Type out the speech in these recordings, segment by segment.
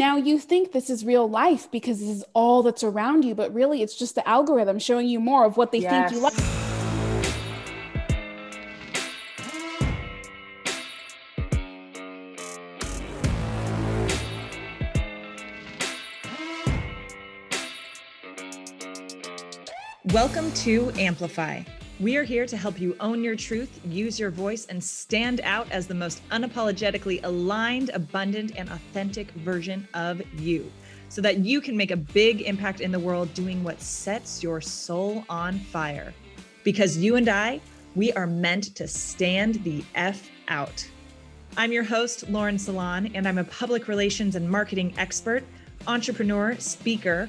now you think this is real life because this is all that's around you, but really it's just the algorithm showing you more of what they yes. think you like. Welcome to Amplify. We are here to help you own your truth, use your voice, and stand out as the most unapologetically aligned, abundant, and authentic version of you so that you can make a big impact in the world doing what sets your soul on fire. Because you and I, we are meant to stand the F out. I'm your host, Lauren Salon, and I'm a public relations and marketing expert, entrepreneur, speaker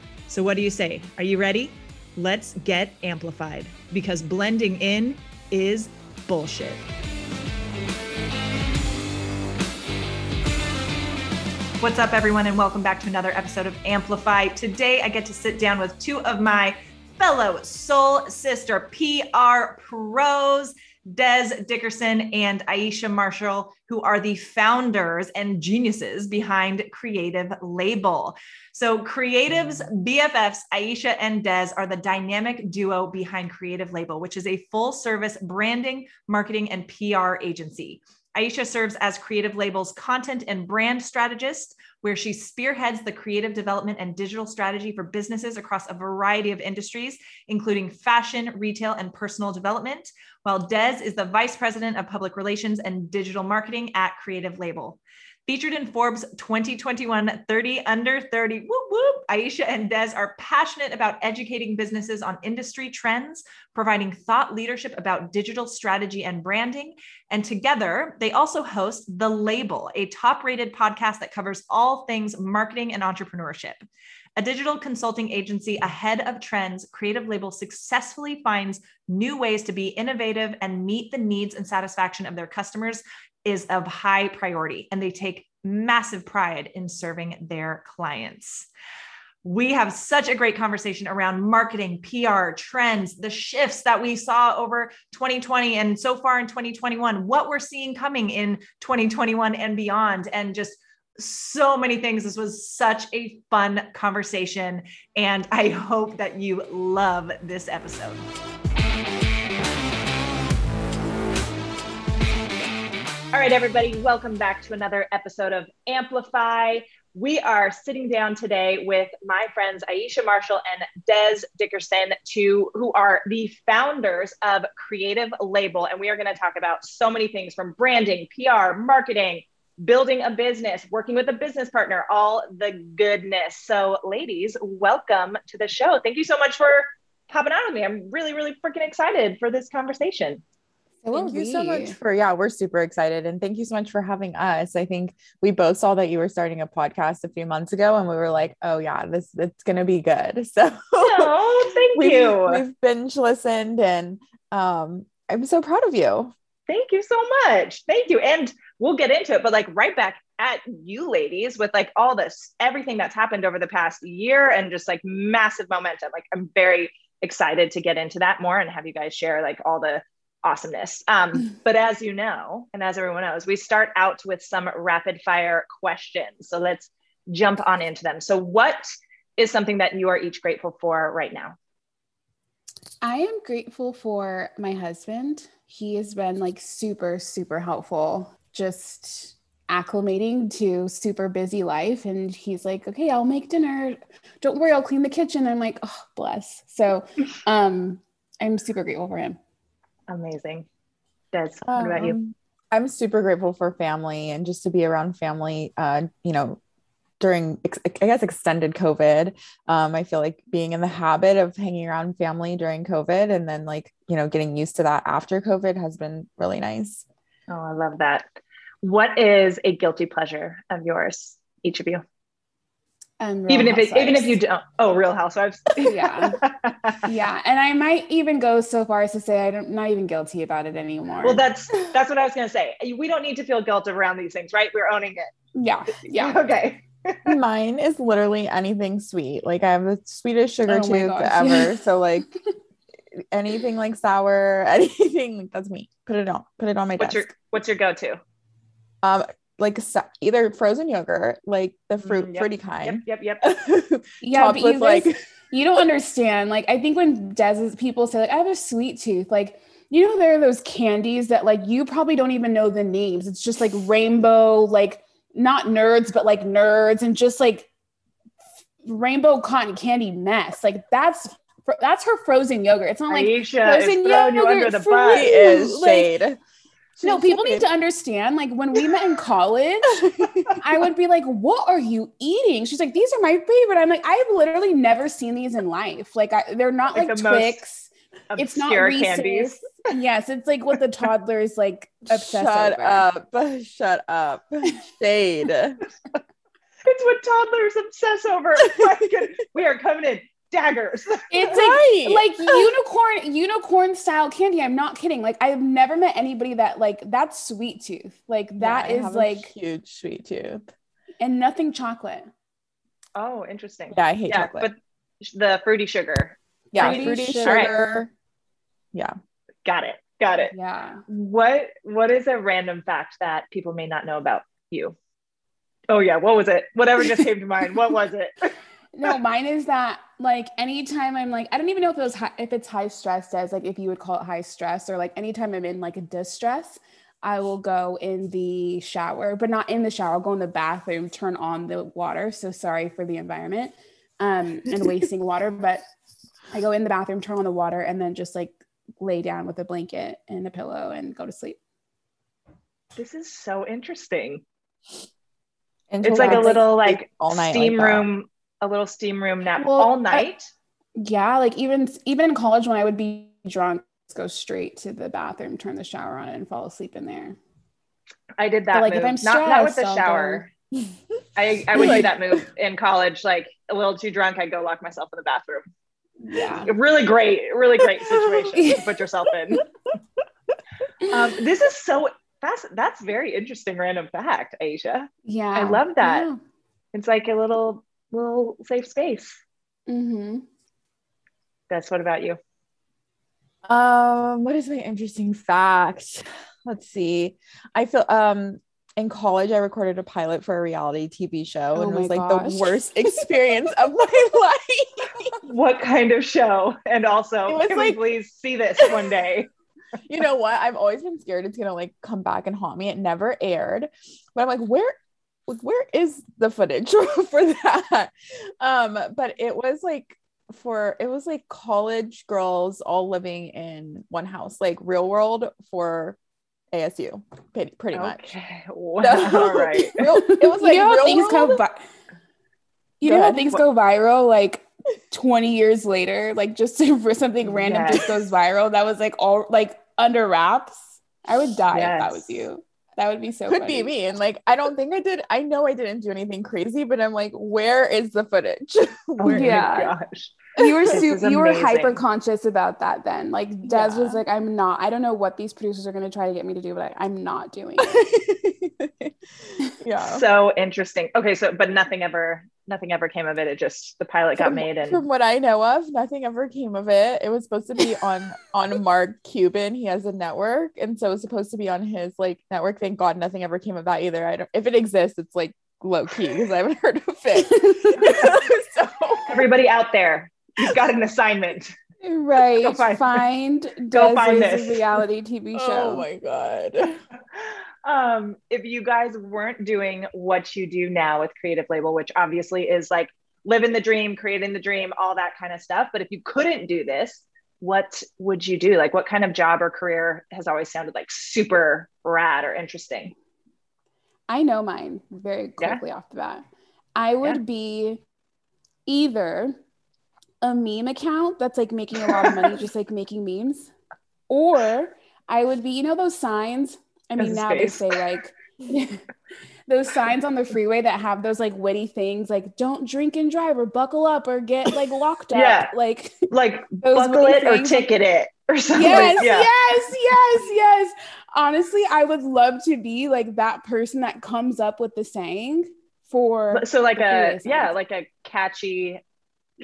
So, what do you say? Are you ready? Let's get amplified because blending in is bullshit. What's up, everyone, and welcome back to another episode of Amplify. Today, I get to sit down with two of my fellow soul sister PR pros. Des Dickerson and Aisha Marshall, who are the founders and geniuses behind Creative Label. So, Creative's BFFs, Aisha and Des, are the dynamic duo behind Creative Label, which is a full service branding, marketing, and PR agency. Aisha serves as Creative Label's content and brand strategist, where she spearheads the creative development and digital strategy for businesses across a variety of industries, including fashion, retail, and personal development, while Des is the vice president of public relations and digital marketing at Creative Label. Featured in Forbes 2021 30 Under 30, whoop, whoop, Aisha and Des are passionate about educating businesses on industry trends, providing thought leadership about digital strategy and branding. And together, they also host The Label, a top rated podcast that covers all things marketing and entrepreneurship. A digital consulting agency ahead of trends, Creative Label successfully finds new ways to be innovative and meet the needs and satisfaction of their customers is of high priority and they take massive pride in serving their clients. We have such a great conversation around marketing, PR, trends, the shifts that we saw over 2020 and so far in 2021, what we're seeing coming in 2021 and beyond, and just so many things. This was such a fun conversation. And I hope that you love this episode. All right, everybody, welcome back to another episode of Amplify. We are sitting down today with my friends Aisha Marshall and Des Dickerson, who are the founders of Creative Label. And we are going to talk about so many things from branding, PR, marketing, building a business, working with a business partner, all the goodness. So, ladies, welcome to the show. Thank you so much for popping on with me. I'm really, really freaking excited for this conversation. So thank you we. so much for yeah, we're super excited and thank you so much for having us. I think we both saw that you were starting a podcast a few months ago and we were like, oh yeah, this it's gonna be good. So oh, thank we've, you. We've binge listened and um I'm so proud of you. Thank you so much. Thank you. And we'll get into it, but like right back at you ladies with like all this everything that's happened over the past year and just like massive momentum. Like I'm very excited to get into that more and have you guys share like all the awesomeness. Um, but as you know, and as everyone knows, we start out with some rapid fire questions. So let's jump on into them. So, what is something that you are each grateful for right now? I am grateful for my husband. He has been like super, super helpful, just acclimating to super busy life. And he's like, okay, I'll make dinner. Don't worry, I'll clean the kitchen. I'm like, oh, bless. So um, I'm super grateful for him. Amazing. Des, what about you? Um, I'm super grateful for family and just to be around family, uh, you know, during, I guess, extended COVID. Um, I feel like being in the habit of hanging around family during COVID and then, like, you know, getting used to that after COVID has been really nice. Oh, I love that. What is a guilty pleasure of yours, each of you? Um, Real even if it, even if you don't. Oh, Real Housewives. Yeah. yeah, and I might even go so far as to say I'm not even guilty about it anymore. Well, that's that's what I was gonna say. We don't need to feel guilt around these things, right? We're owning it. yeah, yeah. Okay. Mine is literally anything sweet. Like I have the sweetest sugar Oh tooth gosh, ever. yeah. So like anything like sour, anything like that's me. Put it on. Put it on my What's desk. your What's your go-to? um like either frozen yogurt, like the fruit Mm, yep, fruity kind. Yep. Yep. yep. Yeah, but you guys, like you don't understand. Like, I think when Des people say like I have a sweet tooth, like you know there are those candies that like you probably don't even know the names. It's just like rainbow, like not nerds, but like nerds, and just like rainbow cotton candy mess. Like that's that's her frozen yogurt. It's not like Aisha is frozen throwing you yogurt under the for bus. She is Like, shade. No, people need to understand. Like when we met in college, I would be like, "What are you eating?" She's like, "These are my favorite." I'm like, "I've literally never seen these in life. Like, I, they're not Like like, the Twix. It's not Obscure Reese's. candies. Yes, it's like what the toddlers like obsess Shut over. up. Shut up. Shade. It's what toddlers obsess over. Oh we are coming in daggers. It's Right. like like unicorn unicorn style candy. I'm not kidding. Like I've never met anybody that like that's sweet tooth. Like that Yeah, is like huge sweet tooth. and nothing chocolate. Oh, interesting. Yeah, I hate Yeah, chocolate. but the fruity sugar. yeah, fruity fruity sugar. sugar. Yeah. Got it. Got it. Yeah. What What is a random fact that people may not know about you? Oh yeah, what was it? Whatever just came to mind. What was it? No, mine is that like anytime I'm like, I don't even know if it was high, if it's high stress as like if you would call it high stress or like anytime I'm in like a distress, I will go in the shower, but not in the shower. I'll go in the bathroom, turn on the water. So sorry for the environment um, and wasting water, but I go in the bathroom, turn on the water, and then just like lay down with a blanket and a pillow and go to sleep. This is so interesting. Until It's like a little like all night steam like room, a little steam room nap Well, all I- night. Yeah, like even even in college when I would be drunk, go straight to the bathroom, turn the shower on, and fall asleep in there. I did that like, move. if I'm not not with the I'll shower. I, I would do that move in college. Like a little too drunk, I'd go lock myself in the bathroom. Yeah. Really great, really great situation to put yourself in. Um, this is so that's that's very interesting random fact, Aisha. Yeah. I love that. Yeah. It's like a little little safe space. Mm-hmm. That's what about you? Um, what is my interesting fact? Let's see. I feel um in college I recorded a pilot for a reality TV show Oh and it was like gosh. the worst experience of my life. What kind of show? And also, can like- we please see this one day? you know what? I've always been scared it's gonna like come back and haunt me. It never aired, but I'm like, where, like, where is the footage for that? Um, but it was like for it was like college girls all living in one house, like real world for ASU, pretty, pretty much. Okay. Wow. So- All right. Real, it was like you know how real things go vi- you Go know how things go viral like 20 years later like just for something random Yes. just goes viral that was like all like under wraps i would die if that was you that would be so could funny. be me. And like, I don't think I did. I know I didn't do anything crazy, but I'm like, where is the footage? Where- my Yeah. gosh. You were This su- you were hyper conscious about that then like des Yeah. was like i'm not i don't know what these producers are going to try to get me to do but I, i'm not doing it yeah. So interesting. Okay, so but nothing ever nothing ever came of it. It just the pilot got From- made and from what I know of, nothing ever came of it. It was supposed to be on on Mark Cuban. He has a network, and so it was supposed to be on his like network. Thank God, nothing ever came of that either. I don't. If it exists, it's like low key because I haven't heard of it. so everybody out there, you've got an assignment. right Go find- find go find Des's this. reality tv show oh my god. um, if you guys weren't doing what you do now with Creative Label, which obviously is like living the dream, creating the dream, all that kind of stuff. But if you couldn't do this, what would you do? Like, what kind of job or career has always sounded like super rad or interesting? I know mine very Yeah. quickly off the bat. I would Yeah. be either a meme account that's like making a lot of money, just like making memes, or I would be, you know, those signs. I mean, now face. they say like, those signs on the freeway that have those like witty things like don't drink and drive or buckle up or get like locked up. Yeah. Like Like buckle it or ticket it or something. yes, yeah. yes, yes, yes. Honestly, I would love to be like that person that comes up with the saying for So like a yeah, like a catchy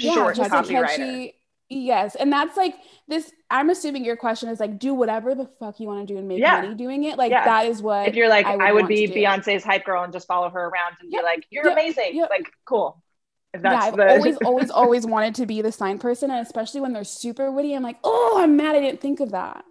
yeah, short just a copywriter. catchy. Yes, and that's like this. I'm assuming your question is like, do whatever the fuck you want to do and make Yeah. money doing it. Like Yeah. that is what If you're like, I I would would, be. Beyonce's hype girl and just follow her around and Yep, be like, you're yep, amazing. yep. Like, cool. If yeah, I've the always, always, always wanted to be the sign person, and especially when they're super witty, I'm like, oh, I'm mad I didn't think of that.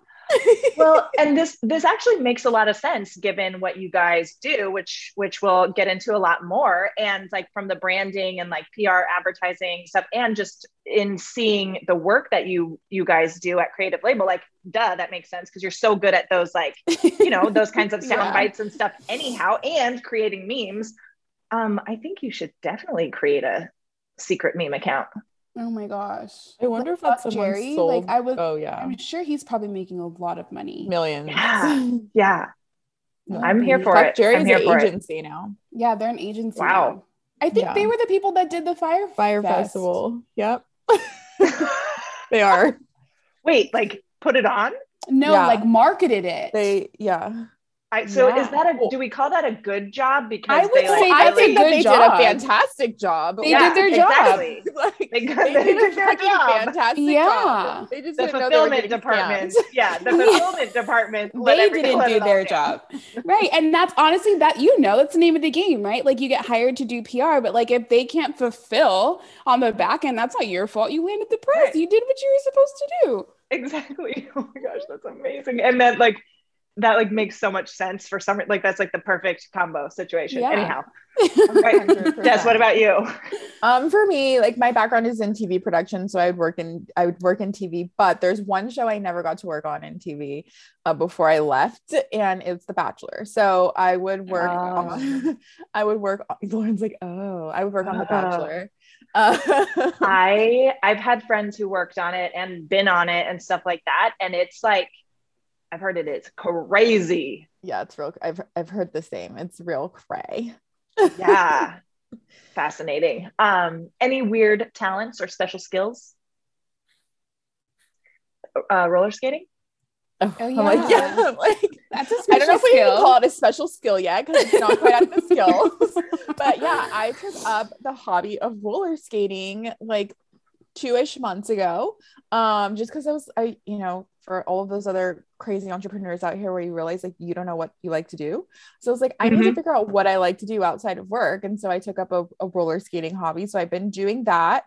Well and this this actually makes a lot of sense given what you guys do which which we'll get into a lot more. And like from the branding and like pr advertising stuff and just in seeing the work that you you guys do at creative label like duh that makes sense because you're so good at those like you know those kinds of sound Yeah. bites and stuff anyhow and creating memes. Um i think you should definitely create a secret meme account Oh my gosh. I wonder if that's someone Jerry. sold. Like I was oh yeah, I'm sure he's probably making a lot of money. millions. Yeah. yeah Yeah. i'm here for Fuck it Jerry's an for it agency now. Yeah, they're an agency. Wow. now. I think Yeah. they were the people that did the fire Fyre Fest. Festival. Yep, they are. wait like put it on No, Yeah. like marketed it. They yeah. I, so Yeah. is that a do we call that a good job because I would they like say I that's a think that they job. did a fantastic job. They Yeah, did their job. exactly. like, They they, got- they did did a their fucking job. fantastic Yeah. job. They just the didn't know they were fulfillment getting department scammed. yeah the fulfillment department they didn't do their down. job right and that's honestly that you know that's the name of the game right like you get hired to do pr but like if they can't fulfill on the back end that's not your fault you landed the press Right. you did what you were supposed to do exactly oh my gosh that's amazing and then like that like makes so much sense for some like that's like the perfect combo situation Yeah. anyhow Right. 100%. Des, what about you Um, for me, like my background is in TV production, so I would work in I would work in TV. But there's one show I never got to work on in TV uh, before I left, and it's The Bachelor. So I would work. Oh. On, I would work. Lauren's like, oh, I would work on The Oh. Bachelor. Uh, i i've had friends who worked on it and been on it and stuff like that and it's like i've heard it is crazy yeah, it's real. I've I've heard the same. It's real cray. yeah fascinating um any weird talents or special skills uh roller skating Oh, Oh, I'm like, yeah. yeah, I'm like that's a I don't know special if we even skill. call it a special skill yet because it's not quite at the skills. but yeah, I took up the hobby of roller skating like two-ish months ago. Um, just because I was I, you know, for all of those other crazy entrepreneurs out here where you realize like you don't know what you like to do. So I was like, I need to Mhm. figure out what I like to do outside of work. And so I took up a, a roller skating hobby. So I've been doing that.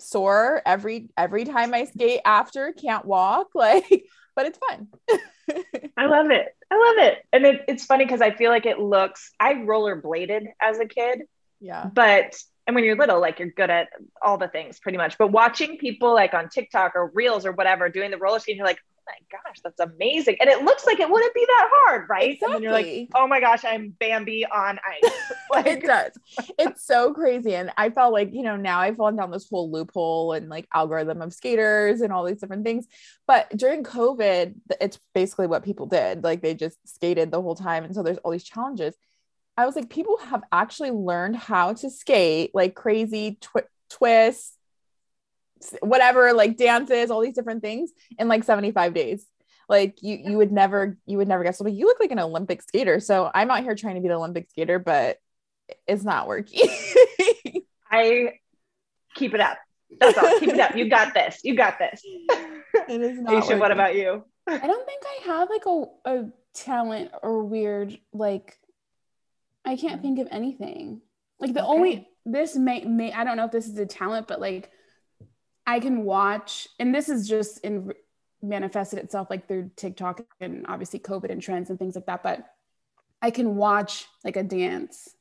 Sore every every time I skate after, can't walk, like, but it's fun. I love it. I love it. And it, it's funny because I feel like it looks, I rollerbladed as a kid, yeah. but, and when you're little, like you're good at all the things pretty much. But watching people like on TikTok or Reels or whatever doing the roller skating, you're like, oh my gosh, that's amazing. And it looks like it wouldn't be that hard, right? And then you're like, oh my gosh, I'm Bambi on ice. it does. It's so crazy. And I felt like, you know, now I've fallen down this whole loophole and like algorithm of skaters and all these different things. But during COVID, it's basically what people did. Like they just skated the whole time. And so there's all these challenges. I was like, people have actually learned how to skate like crazy twi- twists, whatever, like dances, all these different things in like 75 days. Like you, you would never, you would never guess. But you look like an Olympic skater. So I'm out here trying to be the Olympic skater, but it's not working. I keep it up. That's all. Keep it up. You got this. You got this. it is not. Aisha, what about you? I don't think I have like a, a talent or weird like I can't think of anything. Like the Okay. only this may may I don't know if this is a talent, but like I can watch, and this is just in manifested itself like through TikTok and obviously COVID and trends and things like that. But I can watch like a dance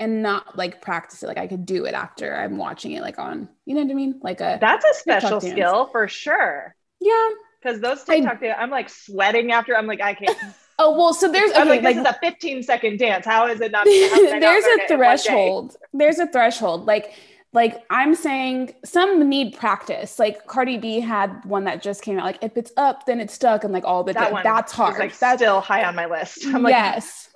and not like practice it. Like I could do it after I'm watching it, like on you know what I mean, like a That's a special skill for sure. yeah. Because those TikTok, I, I'm like sweating after. I'm like, I can't. Oh well, so there's okay, like, this is a 15 second dance. How is it not? how did I not there's a it in one day? threshold there's a threshold like like i'm saying some need practice like cardi b had one that just came out like if it's up then it's stuck and like all the That that's hard like that's still high on my list. I'm like, yes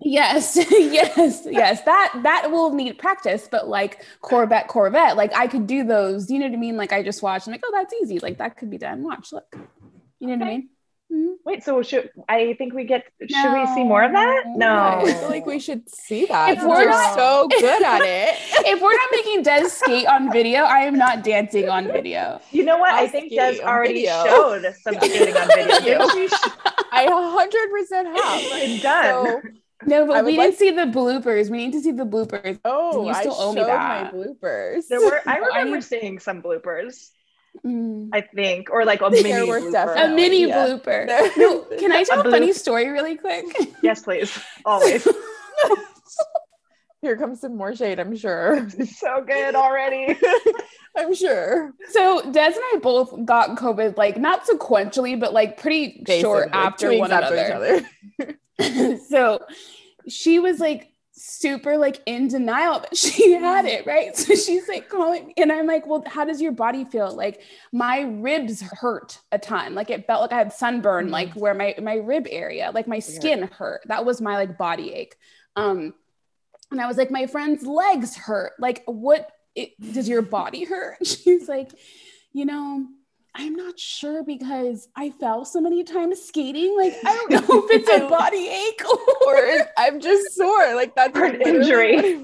Yes, yes, yes. That that will need practice, but like Corvette, Corvette, like I could do those. You know what I mean? Like I just watched. I'm like, oh, that's easy. Like that could be done. Watch, look. You know what I mean? Mhm. Wait, so should I think we get? Should we see more of that? No. I feel like we should see that. If we're not- so good at it. If we're not making Des skate on video, I am not dancing on video. You know what? I'll I think skate Des already video. showed some skating on video. Didn't? I 100% have. It's done. So, No, but we like- didn't see the bloopers. We need to see the bloopers. oh, You I still owe me showed that. my bloopers. There were. I No, I remember need- seeing some bloopers. Mm. I think, or like a mini There blooper. definitely- A mini yeah. blooper. No, can I tell A a funny story really quick? Yes, please. Always. Here comes some more shade, I'm sure. so good already. I'm sure. So Des and I both got COVID, like not sequentially, but like pretty short after one after another. each other. so she was like super like in denial that she had it, right? So she's like calling me, and I'm like, well, how does your body feel? Like my ribs hurt a ton. Like it felt like I had sunburn, Mhm. like where my my rib area, like my skin hurt. That was my like body ache. Um, and I was like, my friend's legs hurt. Like, what it, does your body hurt? She's like, you know, I'm not sure because I fell so many times skating. Like, I don't know if it's a body ache or is- I'm just sore. Like that's Or an injury.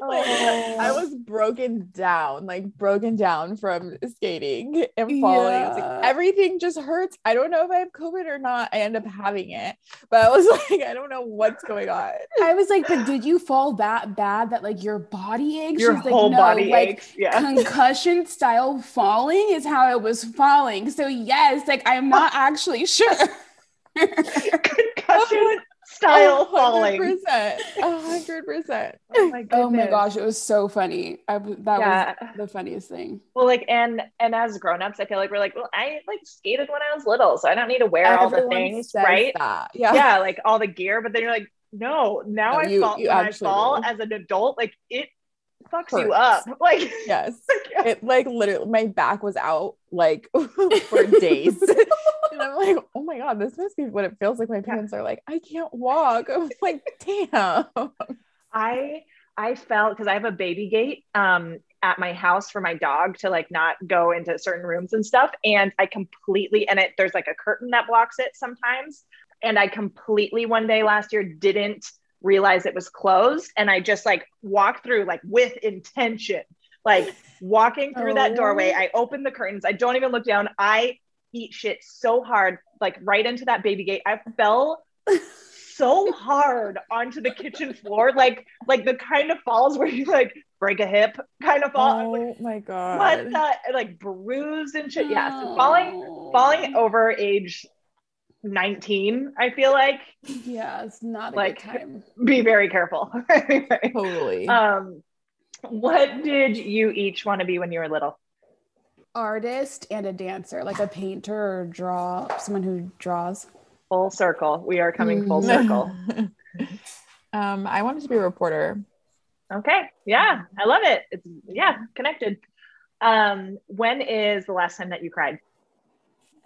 What it was. Like, Oh. I was broken down, like broken down from skating and falling. Yeah. like everything just hurts. I don't know if I have COVID or not. I end up having it, but I was like, I don't know what's going on. I was like, but did you fall that bad that like your body aches? Your She's like, whole "No, body like, aches. Yeah. Concussion style falling is how I was falling. So yes, like I'm not actually sure. Concussion style falling. percent, a hundred percent. Oh my, goodness. oh my gosh, it was so funny. I w- that Yeah. was the funniest thing. Well, like, and and as grown-ups, I feel like we're like, well, I like skated when I was little, so I don't need to wear all the things, says right? that. Yeah. Yeah, like all the gear. But then you're like, no, now No, I you- fall you when I fall do. as an adult, like it fucks Hurts. you up. Like, Yes. yeah. It like literally my back was out like for days. I'm like, oh my god, this must be what it feels like. My parents are like, I can't walk. I'm like, damn. I I felt because I have a baby gate um at my house for my dog to like not go into certain rooms and stuff. And I completely and it there's like a curtain that blocks it sometimes. And I completely one day last year didn't realize it was closed. And I just like walked through like with intention, like walking through that Oh. doorway. I opened the curtains. I don't even look down. I eat shit so hard, like right into that baby gate. I fell so hard onto the kitchen floor, like like the kind of falls where you like break a hip kind of fall. I'm like, Oh my what god. the like bruised and shit. Yeah, so falling falling over age 19, I feel like Yeah, it's not a Like- good time. be very careful. Totally. um what did you each want to be when you were little? Artist and a dancer, like a painter or draw, someone who draws. Full circle. We are coming full Mm. circle. um, I wanted to be a reporter. Okay. Yeah, I love it. It's yeah, connected. Um, when is the last time that you cried?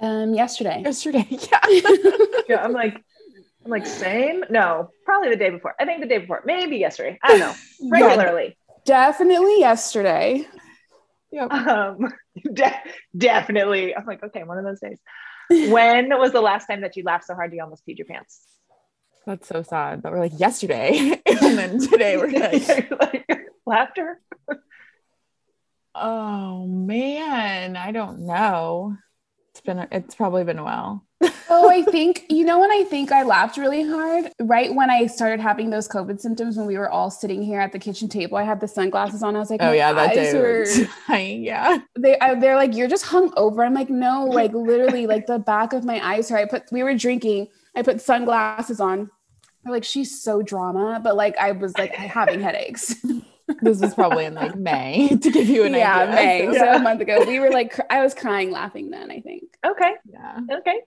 Um, yesterday. Yesterday. Yeah. Yeah, I'm like, I'm like, same? No, probably the day before. I think the day before, maybe yesterday. I don't know. Yeah, Regularly. definitely yesterday. Yep. Um, de- definitely. I'm like, okay, one of those days. When was the last time that you laughed so hard you almost peed your pants? That's so sad. But we're like yesterday. and then today we're like, like laughter. oh man, I don't know. It's been it's probably been a while. Oh, I think, you know, when I think I laughed really hard, right when I started having those COVID symptoms, when we were all sitting here at the kitchen table, I had the sunglasses on. I was like, Oh yeah, that day were- was dying. Yeah. they I, they're like you're just hung over i'm like no like literally like the back of my eyes hurt i put we were drinking i put sunglasses on they're like she's so drama but like i was like having headaches This was probably in like May to give you an yeah idea. may So- so a month ago we were like cr- i was crying laughing then i think Okay. yeah. Okay.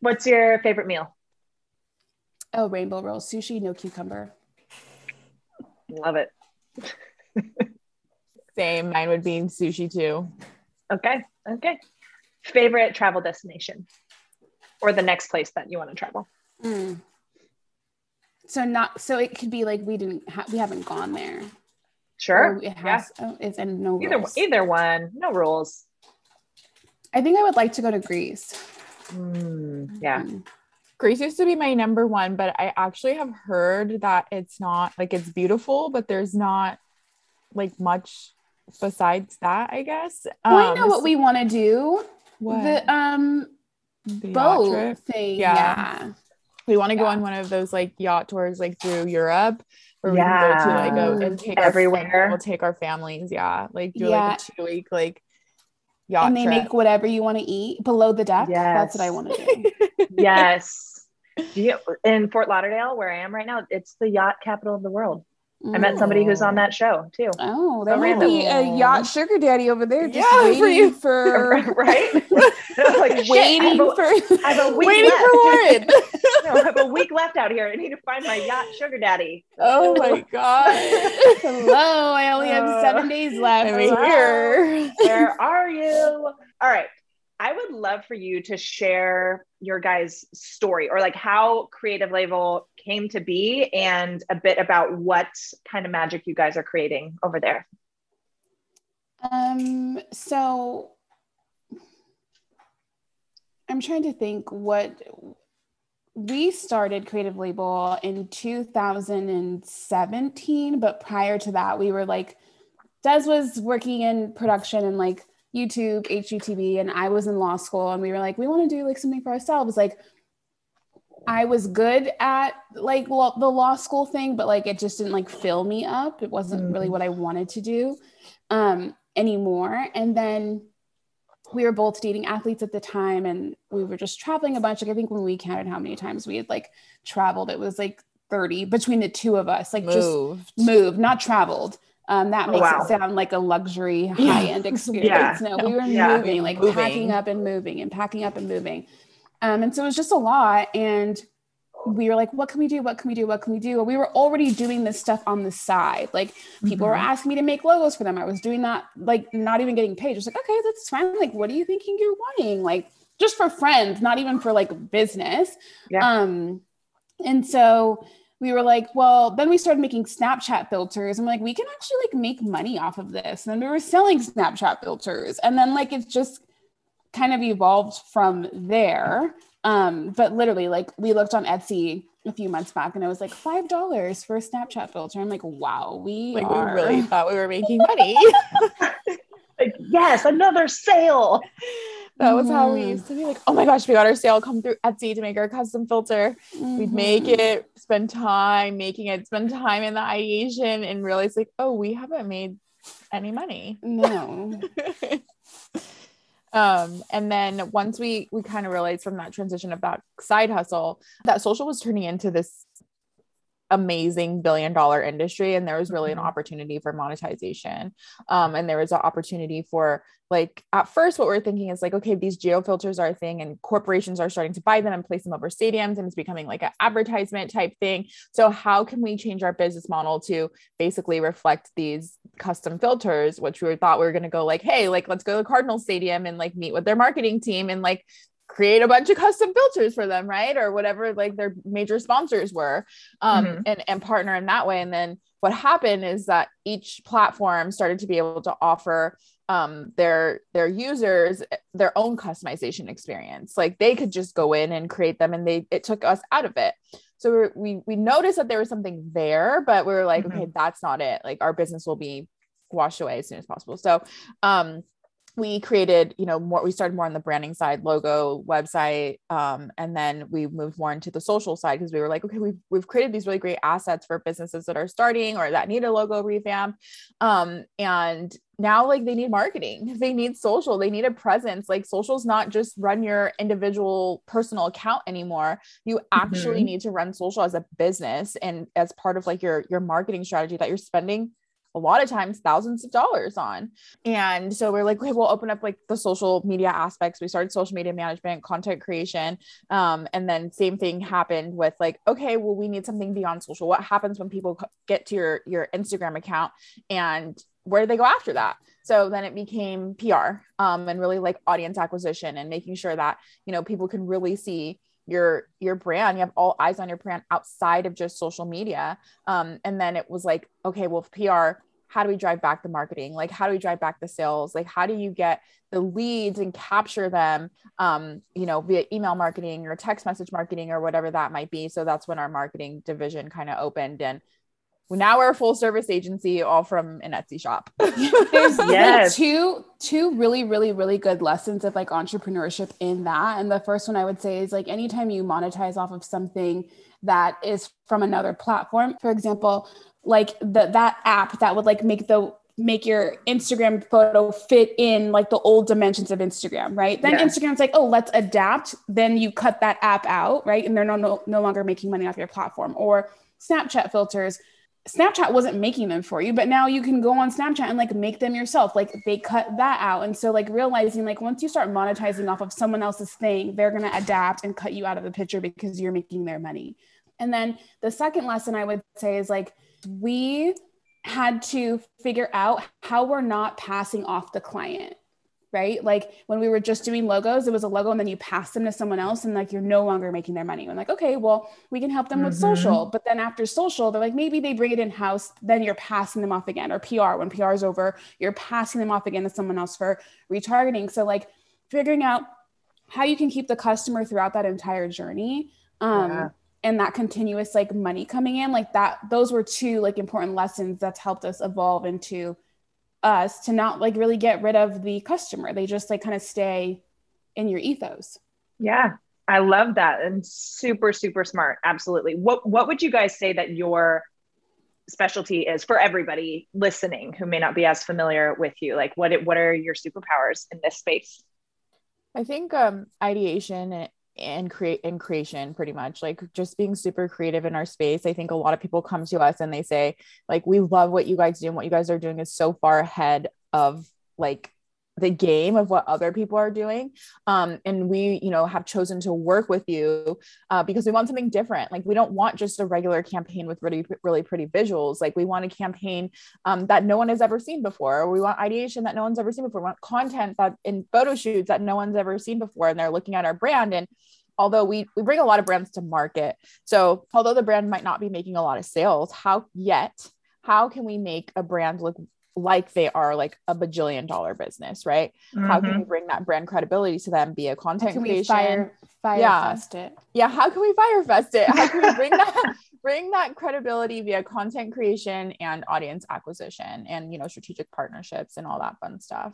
What's your favorite meal? oh rainbow roll sushi no cucumber Love it. Same. Mine would be sushi too. Okay. Okay. Favorite travel destination or the next place that you want to travel? Mm. So not so it could be like we didn't ha- we haven't gone there. Sure. Or it has oh, it's and no Either rules. either one. No rules. I think I would like to go to Greece. Mm, yeah. Mm. Greece used to be my number one, but I actually have heard that it's not like it's beautiful, but there's not like much besides that, I guess. Oh, I know Um, what we want to do. what? The um The yacht boat trip? thing. Yeah. Yeah. We want to go on one of those like yacht tours like through Europe where we can go to like a, and take Everywhere. fam- we'll take our families. Yeah. Like do Yeah. like a two week like yacht And they trip. make whatever you want to eat below the deck. That's what I want to do. yes. You, in Fort Lauderdale, where I am right now, it's the yacht capital of the world. I met somebody who's on that show too. Oh, there So might random. be a yacht sugar daddy over there just Yeah, for waiting you. for, right? like, I waiting have a- for I have a week Waiting left. for Lauren. No, I have a week left out here. I need to find my yacht sugar daddy. oh my god. Hello, I only have Uh, seven days left. I'm here. Where are you? All right. I would love for you to share your guys' story or like how Creative Label came to be and a bit about what kind of magic you guys are creating over there. Um, so I'm trying to think what we started Creative Label in 2017, but prior to that, we were like, Des was working in production and like YouTube, HGTV, and I was in law school, and we were like, we want to do like something for ourselves. Like, I was good at like law, the law school thing, but like it just didn't like fill me up. It wasn't really Mhm. what I wanted to do um, anymore. And then we were both dating athletes at the time, and we were just traveling a bunch. Like I think when we counted how many times we had like traveled, it was like 30 between the two of us. Like just Moved. moved, not traveled. Um, that Oh, makes wow. it sound like a luxury, high end experience. No, we were Yeah. moving, like Moving. packing up and moving and packing up and moving. Um, and so it was just a lot. And we were like, what can we do? What can we do? What can we do? And we were already doing this stuff on the side. Like people were Mhm. asking me to make logos for them. I was doing that, like not even getting paid. Just like, okay, that's fine. Like, what are you thinking you're wanting? Like just for friends, not even for like business. Yeah. Um, and so we were like, well, then we started making Snapchat filters. And we're like, we can actually like make money off of this. And then we were selling Snapchat filters. And then like it's just kind of evolved from there. Um, but literally, like we looked on Etsy a few months back and it was like five dollars for a Snapchat filter. I'm like, wow, we Like are we really thought we were making money. Like, yes, another sale. That was how we Mhm. used to be like, oh my gosh, we got our sale come through Etsy to make our custom filter. We'd make Mhm. it, spend time making it, spend time in the ideation, and realize like, oh, we haven't made any money. No. um and then once we we kind of realized from that transition of that side hustle that social was turning into this amazing billion dollar industry and there was really an Mhm. opportunity for monetization um and there was an opportunity for like at first what we're thinking is like okay these geo filters are a thing and corporations are starting to buy them and place them over stadiums and it's becoming like an advertisement type thing so how can we change our business model to basically reflect these custom filters which we thought we were going to go like hey like let's go to the cardinal stadium and like meet with their marketing team and like create a bunch of custom filters for them right? Or whatever like their major sponsors were um Mhm. and and partner in that way. And then what happened is that each platform started to be able to offer um their their users their own customization experience. Like they could just go in and create them and they it took us out of it. So we're, we we noticed that there was something there but we were like Mhm. okay that's not it. Like our business will be washed away as soon as possible. So um we created you know more we started more on the branding side logo website um, and then we moved more into the social side because we were like okay we've, we've created these really great assets for businesses that are starting or that need a logo revamp. Um, and now like they need marketing they need social they need a presence. Like social's not just run your individual personal account anymore. You actually Mhm. need to run social as a business and as part of like your your marketing strategy that you're spending a lot of times thousands of dollars on. And so we're like, okay, we'll open up like the social media aspects. We started social media management, content creation. Um, and then same thing happened with like, okay, well, we need something beyond social. What happens when people get to your your Instagram account and where do they go after that? So then it became PR um, and really like audience acquisition and making sure that, you know, people can really see your your brand. You have all eyes on your brand outside of just social media. Um, and then it was like okay well pr how do we drive back the marketing? Like how do we drive back the sales? Like how do you get the leads and capture them um, you know via email marketing or text message marketing or whatever that might be? So that's when our marketing division kind of opened and now we're a full service agency all from an etsy shop there's yes. two two really really really good lessons of like entrepreneurship in that and the first one i would say is like anytime you monetize off of something that is from another platform for example like the that app that would like make the make your Instagram photo fit in like the old dimensions of Instagram, right? Then yeah. Instagram's like, oh, let's adapt. Then you cut that app out, right? And they're no, no, no longer making money off your platform. Or Snapchat filters. Snapchat wasn't making them for you, but now you can go on Snapchat and like make them yourself. Like they cut that out. And so like realizing like once you start monetizing off of someone else's thing, they're going to adapt and cut you out of the picture because you're making their money. And then the second lesson I would say is like we had to figure out how we're not passing off the client right? Like when we were just doing logos it was a logo and then you pass them to someone else and like you're no longer making their money. And like okay well we can help them mm-hmm. with social. But then after social they're like maybe they bring it in house then you're passing them off again. Or pr when pr is over you're passing them off again to someone else for retargeting. So like figuring out how you can keep the customer throughout that entire journey um, yeah. and that continuous like money coming in like that those were two like important lessons that's helped us evolve into us to not like really get rid of the customer. They just like kind of stay in your ethos. Yeah. I love that and super super smart. Absolutely. What what would you guys say that your specialty is for everybody listening who may not be as familiar with you? Like what what are your superpowers in this space? I think um ideation and create in creation pretty much like just being super creative in our space. I think a lot of people come to us and they say like we love what you guys do and what you guys are doing is so far ahead of like the game of what other people are doing. Um, and we you know have chosen to work with you uh, because we want something different. Like we don't want just a regular campaign with really really pretty visuals. Like we want a campaign um, that no one has ever seen before. We want ideation that no one's ever seen before. We want content that in photo shoots that no one's ever seen before and they're looking at our brand. And although we we bring a lot of brands to market so although the brand might not be making a lot of sales how yet how can we make a brand look like they are like a bajillion dollar business, right? Mm-hmm. How can we mm-hmm. bring that brand credibility to them via content how creation? fire, fire yeah. fest it? Yeah, how can we Fyre fest it? How can we bring that bring that credibility via content creation and audience acquisition and you know strategic partnerships and all that fun stuff?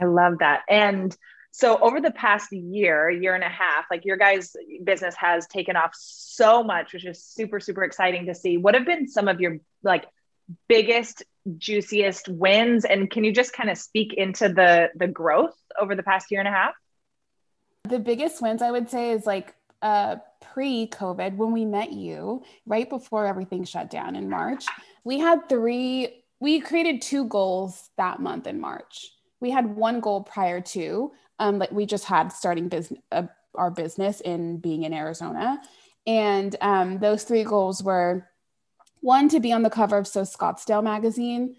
I love that. And so over the past year, year and a half, like your guys' business has taken off so much, which is super, super exciting to see. What have been some of your like biggest juiciest wins? And can you just kind of speak into the the growth over the past year and a half? The biggest wins i would say is like uh pre-covid when we met you right before everything shut down in march we had three we created two goals that month in march. We had one goal prior to um like we just had starting business uh, our business in being in arizona. And um, those three goals were one to be on the cover of So Scottsdale magazine,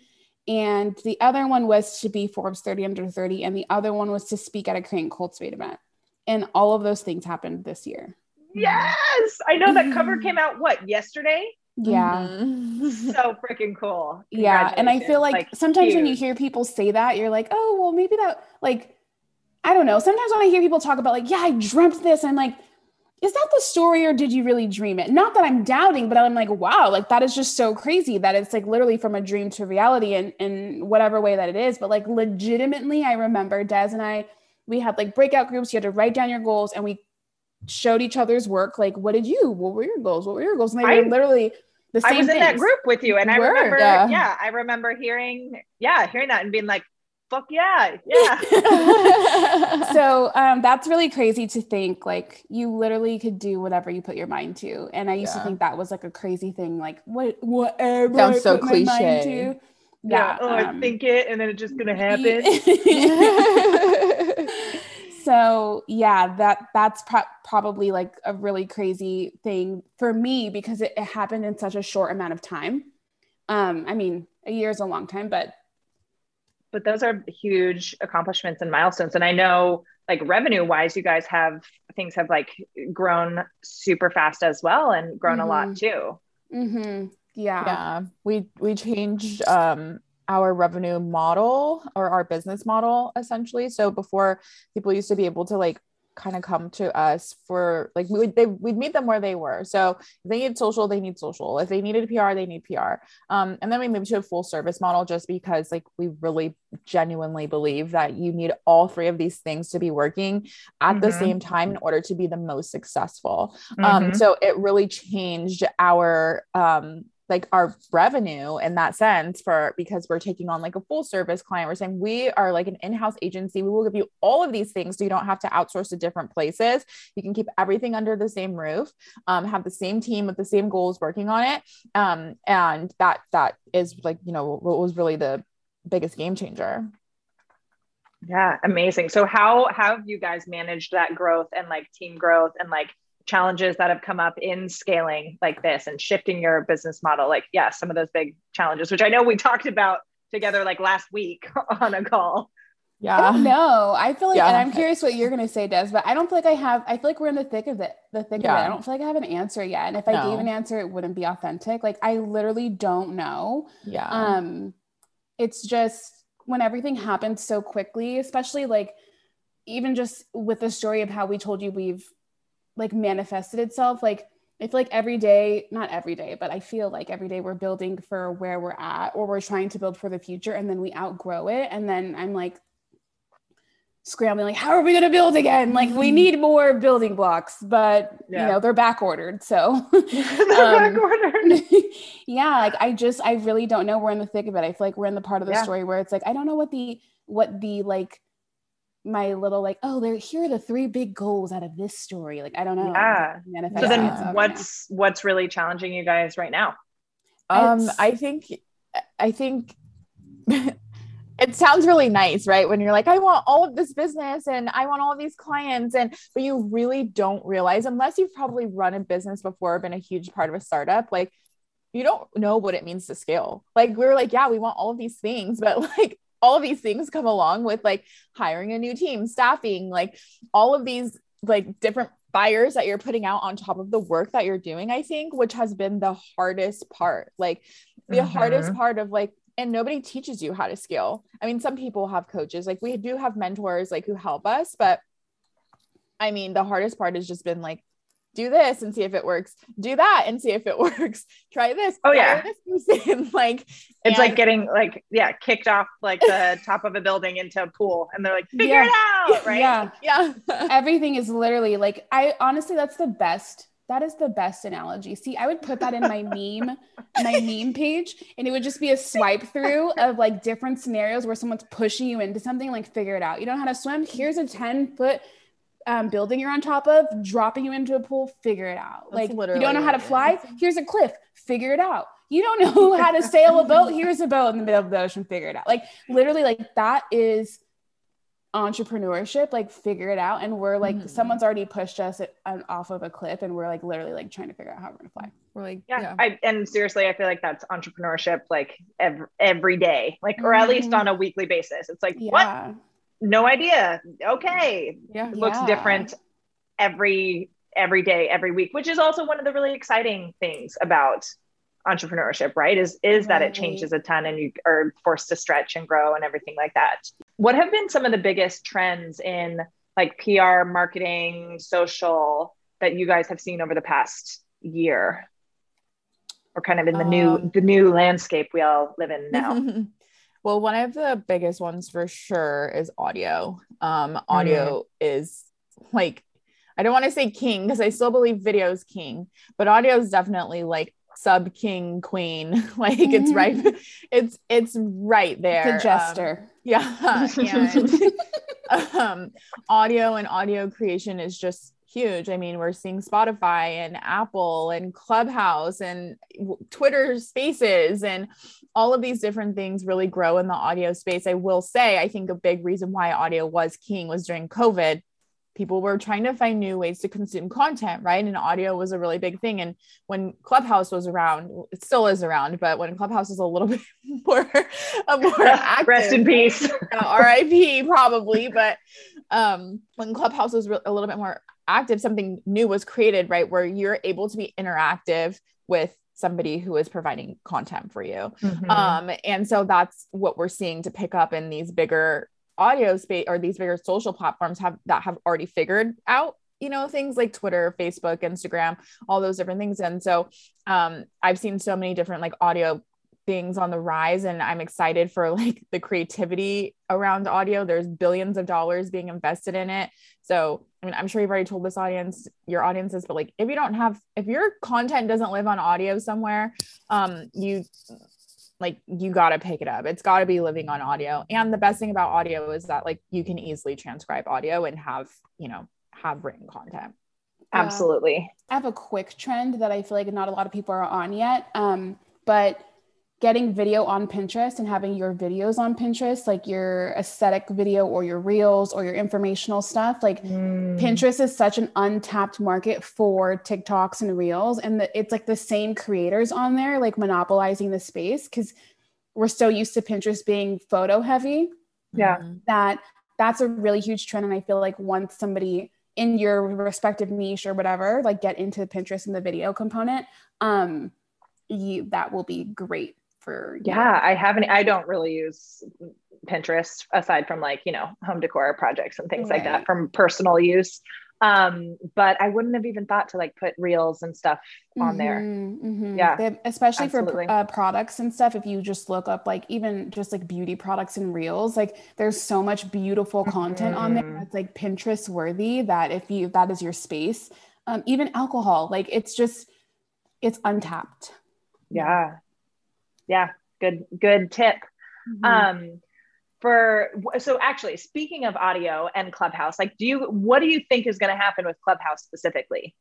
and the other one was to be Forbes 30 under 30, and the other one was to speak at a Create Cultivate event. And all of those things happened this year. Yes, I know that cover came out what yesterday. Yeah. Mm-hmm. so freaking cool. Yeah. And I feel like, like sometimes huge. when you hear people say that, you're like, oh, well, maybe that, like, I don't know. Sometimes when I hear people talk about, like, yeah, I dreamt this, I'm like, is that the story or did you really dream it? Not that I'm doubting, but I'm like, wow, like that is just so crazy that it's like literally from a dream to reality in, in whatever way that it is. But like legitimately, I remember Des and I, we had like breakout groups. You had to write down your goals and we showed each other's work. Like, what did you, what were your goals? What were your goals? And they I, were literally the same I was things. in that group with you. And I remember, yeah. yeah, I remember hearing, yeah, hearing that and being like, fuck yeah yeah. So um, that's really crazy to think like you literally could do whatever you put your mind to. And i used yeah. to think that was like a crazy thing like what whatever sounds I so cliche. yeah, yeah oh um, i think it and then it's just gonna happen. So yeah that that's pro- probably like a really crazy thing for me because it, it happened in such a short amount of time. Um i mean a year is a long time but but those are huge accomplishments and milestones. And I know like revenue wise, you guys have things have like grown super fast as well and grown mm-hmm. a lot too. Mm-hmm. Yeah. Yeah. We we changed um our revenue model or our business model essentially. So before people used to be able to like kind of come to us for like we would they we'd meet them where they were. So if they need social, they need social. If they needed PR, they need PR. Um, and then we moved to a full service model just because like we really genuinely believe that you need all three of these things to be working at mm-hmm. the same time in order to be the most successful. Um, mm-hmm. Um, so it really changed our um like our revenue in that sense for because we're taking on like a full service client we're saying we are like an in-house agency. We will give you all of these things so you don't have to outsource to different places. You can keep everything under the same roof um, have the same team with the same goals working on it. Um, and that that is like you know what was really the biggest game changer. Yeah amazing. So how, how have you guys managed that growth and like team growth and like challenges that have come up in scaling like this and shifting your business model like yeah some of those big challenges which i know we talked about together like last week on a call. Yeah. No i feel like yeah. and i'm curious what you're going to say des but i don't feel like i have i feel like we're in the thick of it the thick yeah. of it. I don't feel like i have an answer yet and if no. i gave an answer it wouldn't be authentic. Like i literally don't know. Yeah. Um it's just when everything happens so quickly especially like even just with the story of how we told you we've like manifested itself like it's like every day, not every day, but I feel like every day we're building for where we're at or we're trying to build for the future and then we outgrow it. And then I'm like scrambling, like, how are we going to build again? Like, we mm-hmm. need more building blocks, but yeah. you know, they're back ordered. So, they're um, back ordered. yeah, like I just, I really don't know. We're in the thick of it. I feel like we're in the part of the yeah. story where it's like, I don't know what the, what the like, my little like oh there here are the three big goals out of this story. Like i don't know. Yeah. so then what's what's really challenging you guys right now? Um it's, i think i think it sounds really nice right? When you're like i want all of this business and i want all of these clients and but you really don't realize unless you've probably run a business before been a huge part of a startup like you don't know what it means to scale. Like we are like yeah we want all of these things but like all of these things come along with like hiring a new team, staffing, like all of these like different fires that you're putting out on top of the work that you're doing, I think, which has been the hardest part. Like the mm-hmm. hardest part of like, and nobody teaches you how to scale. I mean, some people have coaches, like we do have mentors like who help us, but I mean, the hardest part has just been like do this and see if it works do that and see if it works try this oh yeah this like it's and- like getting like yeah kicked off like the top of a building into a pool and they're like figure yeah. it out right yeah yeah everything is literally like i honestly that's the best that is the best analogy. See, I would put that in my meme, my meme page, and it would just be a swipe through of like different scenarios where someone's pushing you into something, like figure it out. You don't know how to swim? Here's a 10 foot um, building you're on top of, dropping you into a pool, figure it out. That's like you don't know how to fly, here's a cliff, figure it out. You don't know how to sail a boat, here's a boat in the middle of the ocean, figure it out. Like literally, like that is entrepreneurship. Like figure it out, and we're like, mm-hmm. someone's already pushed us off of a cliff, and we're like literally like trying to figure out how we're gonna fly. We're like, yeah, yeah. I, and seriously, I feel like that's entrepreneurship, like every every day, like or at least mm-hmm. on a weekly basis. It's like yeah. what no idea. Okay. Yeah. It looks yeah. different every every day, every week, which is also one of the really exciting things about entrepreneurship, right? Is is that it changes a ton and you are forced to stretch and grow and everything like that. What have been some of the biggest trends in like PR, marketing, social that you guys have seen over the past year? Or kind of in the um, new the new landscape we all live in now. Well, one of the biggest ones for sure is audio. Um, audio mm. is like, I don't want to say king because I still believe video is king, but audio is definitely like sub king queen. like mm. it's right, mm-hmm. it's it's right there. The jester. Um, yeah. and, um, audio and audio creation is just huge. I mean, we're seeing Spotify and Apple and Clubhouse and Twitter spaces and all of these different things really grow in the audio space. I will say, I think a big reason why audio was king was during COVID. people were trying to find new ways to consume content, right? And audio was a really big thing. And when Clubhouse was around, it still is around, but when Clubhouse is a little bit more, more active, rest in peace, RIP probably. But um, when Clubhouse was a little bit more active, something new was created, right? Where you're able to be interactive with somebody who is providing content for you. Mm-hmm. Um, and so that's what we're seeing to pick up in these bigger audio space or these bigger social platforms have that have already figured out you know things like twitter facebook instagram all those different things and so um, i've seen so many different like audio things on the rise and i'm excited for like the creativity around audio there's billions of dollars being invested in it so i mean i'm sure you've already told this audience your audiences but like if you don't have if your content doesn't live on audio somewhere um you like you got to pick it up. It's got to be living on audio. And the best thing about audio is that like you can easily transcribe audio and have, you know, have written content. Absolutely. I have a quick trend that I feel like not a lot of people are on yet. Um, but getting video on Pinterest and having your videos on Pinterest, like your aesthetic video or your reels or your informational stuff. Like mm. Pinterest is such an untapped market for TikToks and reels. And the, it's like the same creators on there, like monopolizing the space because we're so used to Pinterest being photo heavy. Yeah. That that's a really huge trend. And I feel like once somebody in your respective niche or whatever, like get into Pinterest and the video component, um, you that will be great for yeah i haven't i don't really use pinterest aside from like you know home decor projects and things right. like that from personal use um but i wouldn't have even thought to like put reels and stuff on mm-hmm, there mm-hmm. yeah they, especially Absolutely. for uh, products and stuff if you just look up like even just like beauty products and reels like there's so much beautiful content mm-hmm. on there mm-hmm. that's like pinterest worthy that if you that is your space um, even alcohol like it's just it's untapped yeah yeah good good tip mm-hmm. um for so actually speaking of audio and clubhouse like do you what do you think is going to happen with clubhouse specifically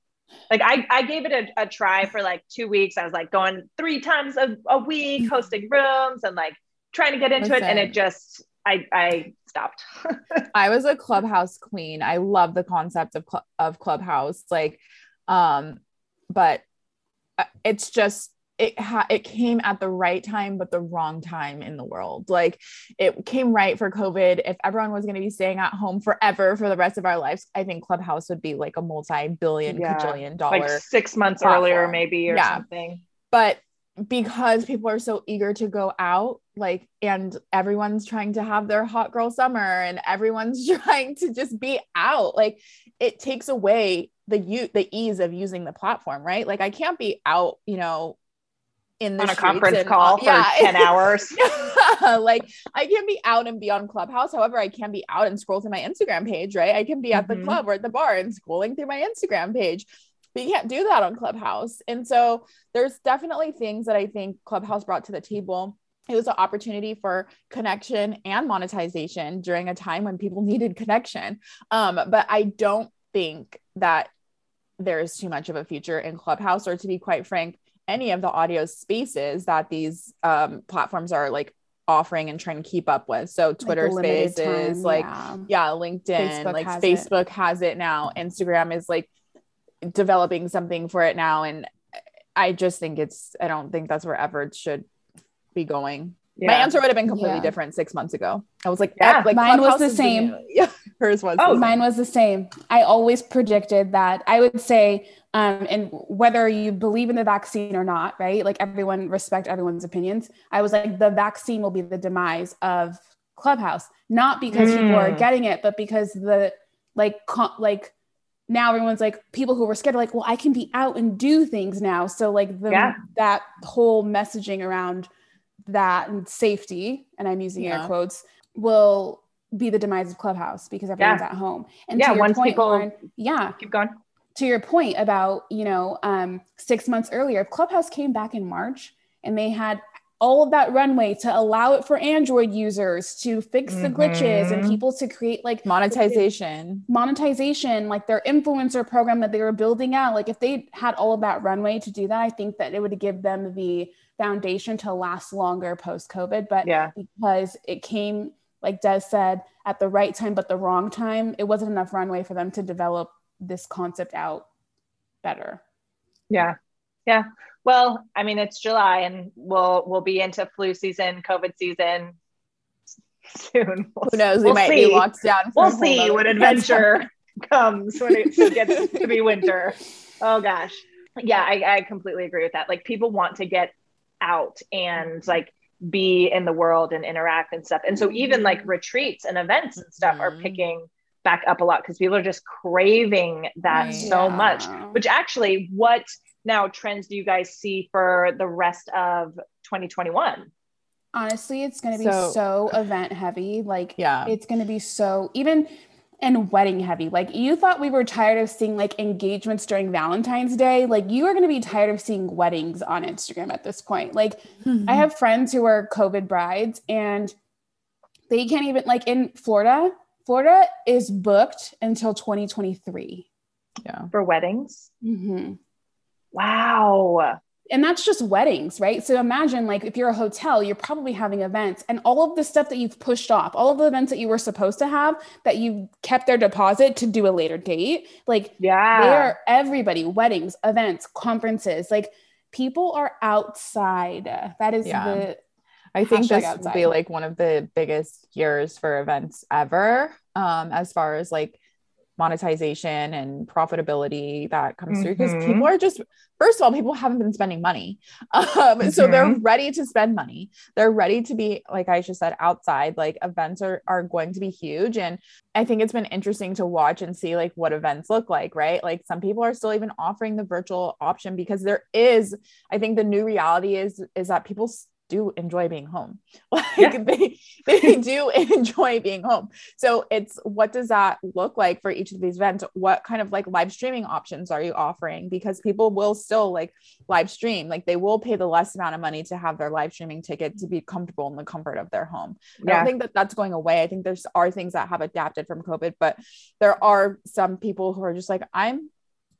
like i i gave it a, a try for like two weeks i was like going three times a, a week mm-hmm. hosting rooms and like trying to get into Listen. it and it just i i stopped i was a clubhouse queen i love the concept of cl- of clubhouse like um but uh, it's just it ha- it came at the right time but the wrong time in the world like it came right for covid if everyone was going to be staying at home forever for the rest of our lives i think clubhouse would be like a multi-billion yeah. cajillion dollar like six months platform. earlier maybe or yeah. something but because people are so eager to go out like and everyone's trying to have their hot girl summer and everyone's trying to just be out like it takes away the you the ease of using the platform right like i can't be out you know in the on a conference and, call for yeah. 10 hours. like I can be out and be on Clubhouse. However, I can be out and scroll through my Instagram page, right? I can be at mm-hmm. the club or at the bar and scrolling through my Instagram page. But you can't do that on Clubhouse. And so there's definitely things that I think Clubhouse brought to the table. It was an opportunity for connection and monetization during a time when people needed connection. Um, but I don't think that there's too much of a future in Clubhouse, or to be quite frank, any of the audio spaces that these um, platforms are like offering and trying to keep up with. So Twitter like Spaces, time, like yeah, yeah LinkedIn, Facebook like has Facebook it. has it now. Instagram is like developing something for it now, and I just think it's. I don't think that's where efforts should be going. Yeah. My answer would have been completely yeah. different six months ago. I was like, yeah, like mine was the same. Yeah, hers was. Oh, mine was the same. I always predicted that. I would say um, and whether you believe in the vaccine or not, right? Like everyone respect everyone's opinions. I was like, the vaccine will be the demise of Clubhouse, not because mm. people are hmm. getting it, but because the like like now everyone's like people who were scared are like, well, I can be out and do things now. So like the yeah. that whole messaging around that and safety, and I'm using yeah. air quotes, will be the demise of Clubhouse because everyone's yeah. at home. And yeah, once point, people, Lauren, yeah, keep going to your point about you know um, six months earlier if clubhouse came back in march and they had all of that runway to allow it for android users to fix the glitches and mm-hmm. people to create like monetization. monetization like their influencer program that they were building out like if they had all of that runway to do that i think that it would give them the foundation to last longer post covid but yeah. because it came like Des said, at the right time, but the wrong time, it wasn't enough runway for them to develop this concept out better. Yeah. Yeah. Well, I mean, it's July and we'll we'll be into flu season, COVID season soon. We'll, Who knows? We we'll might see. be locked down. we'll see when adventure comes when it gets to be winter. Oh gosh. Yeah, I, I completely agree with that. Like people want to get out and like be in the world and interact and stuff. And so even like retreats and events and stuff mm-hmm. are picking back up a lot because people are just craving that right. so much. Which actually, what now trends do you guys see for the rest of 2021? Honestly, it's going to be so, so event heavy. Like, yeah, it's going to be so even and wedding heavy. Like you thought we were tired of seeing like engagements during Valentine's Day. Like you are going to be tired of seeing weddings on Instagram at this point. Like mm-hmm. I have friends who are COVID brides and they can't even like in Florida, Florida is booked until 2023. Yeah. For weddings. Mm-hmm. Wow and that's just weddings, right? So imagine like if you're a hotel, you're probably having events and all of the stuff that you've pushed off, all of the events that you were supposed to have that you kept their deposit to do a later date. Like yeah, they are everybody, weddings, events, conferences, like people are outside. That is yeah. the I think this outside. will be like one of the biggest years for events ever. Um, as far as like monetization and profitability that comes mm-hmm. through because people are just first of all people haven't been spending money um, mm-hmm. so they're mm-hmm. ready to spend money they're ready to be like i just said outside like events are, are going to be huge and i think it's been interesting to watch and see like what events look like right like some people are still even offering the virtual option because there is i think the new reality is is that people do enjoy being home. Like yeah. they they do enjoy being home. So it's what does that look like for each of these events? What kind of like live streaming options are you offering? Because people will still like live stream, like they will pay the less amount of money to have their live streaming ticket to be comfortable in the comfort of their home. Yeah. I don't think that that's going away. I think there's are things that have adapted from COVID, but there are some people who are just like I'm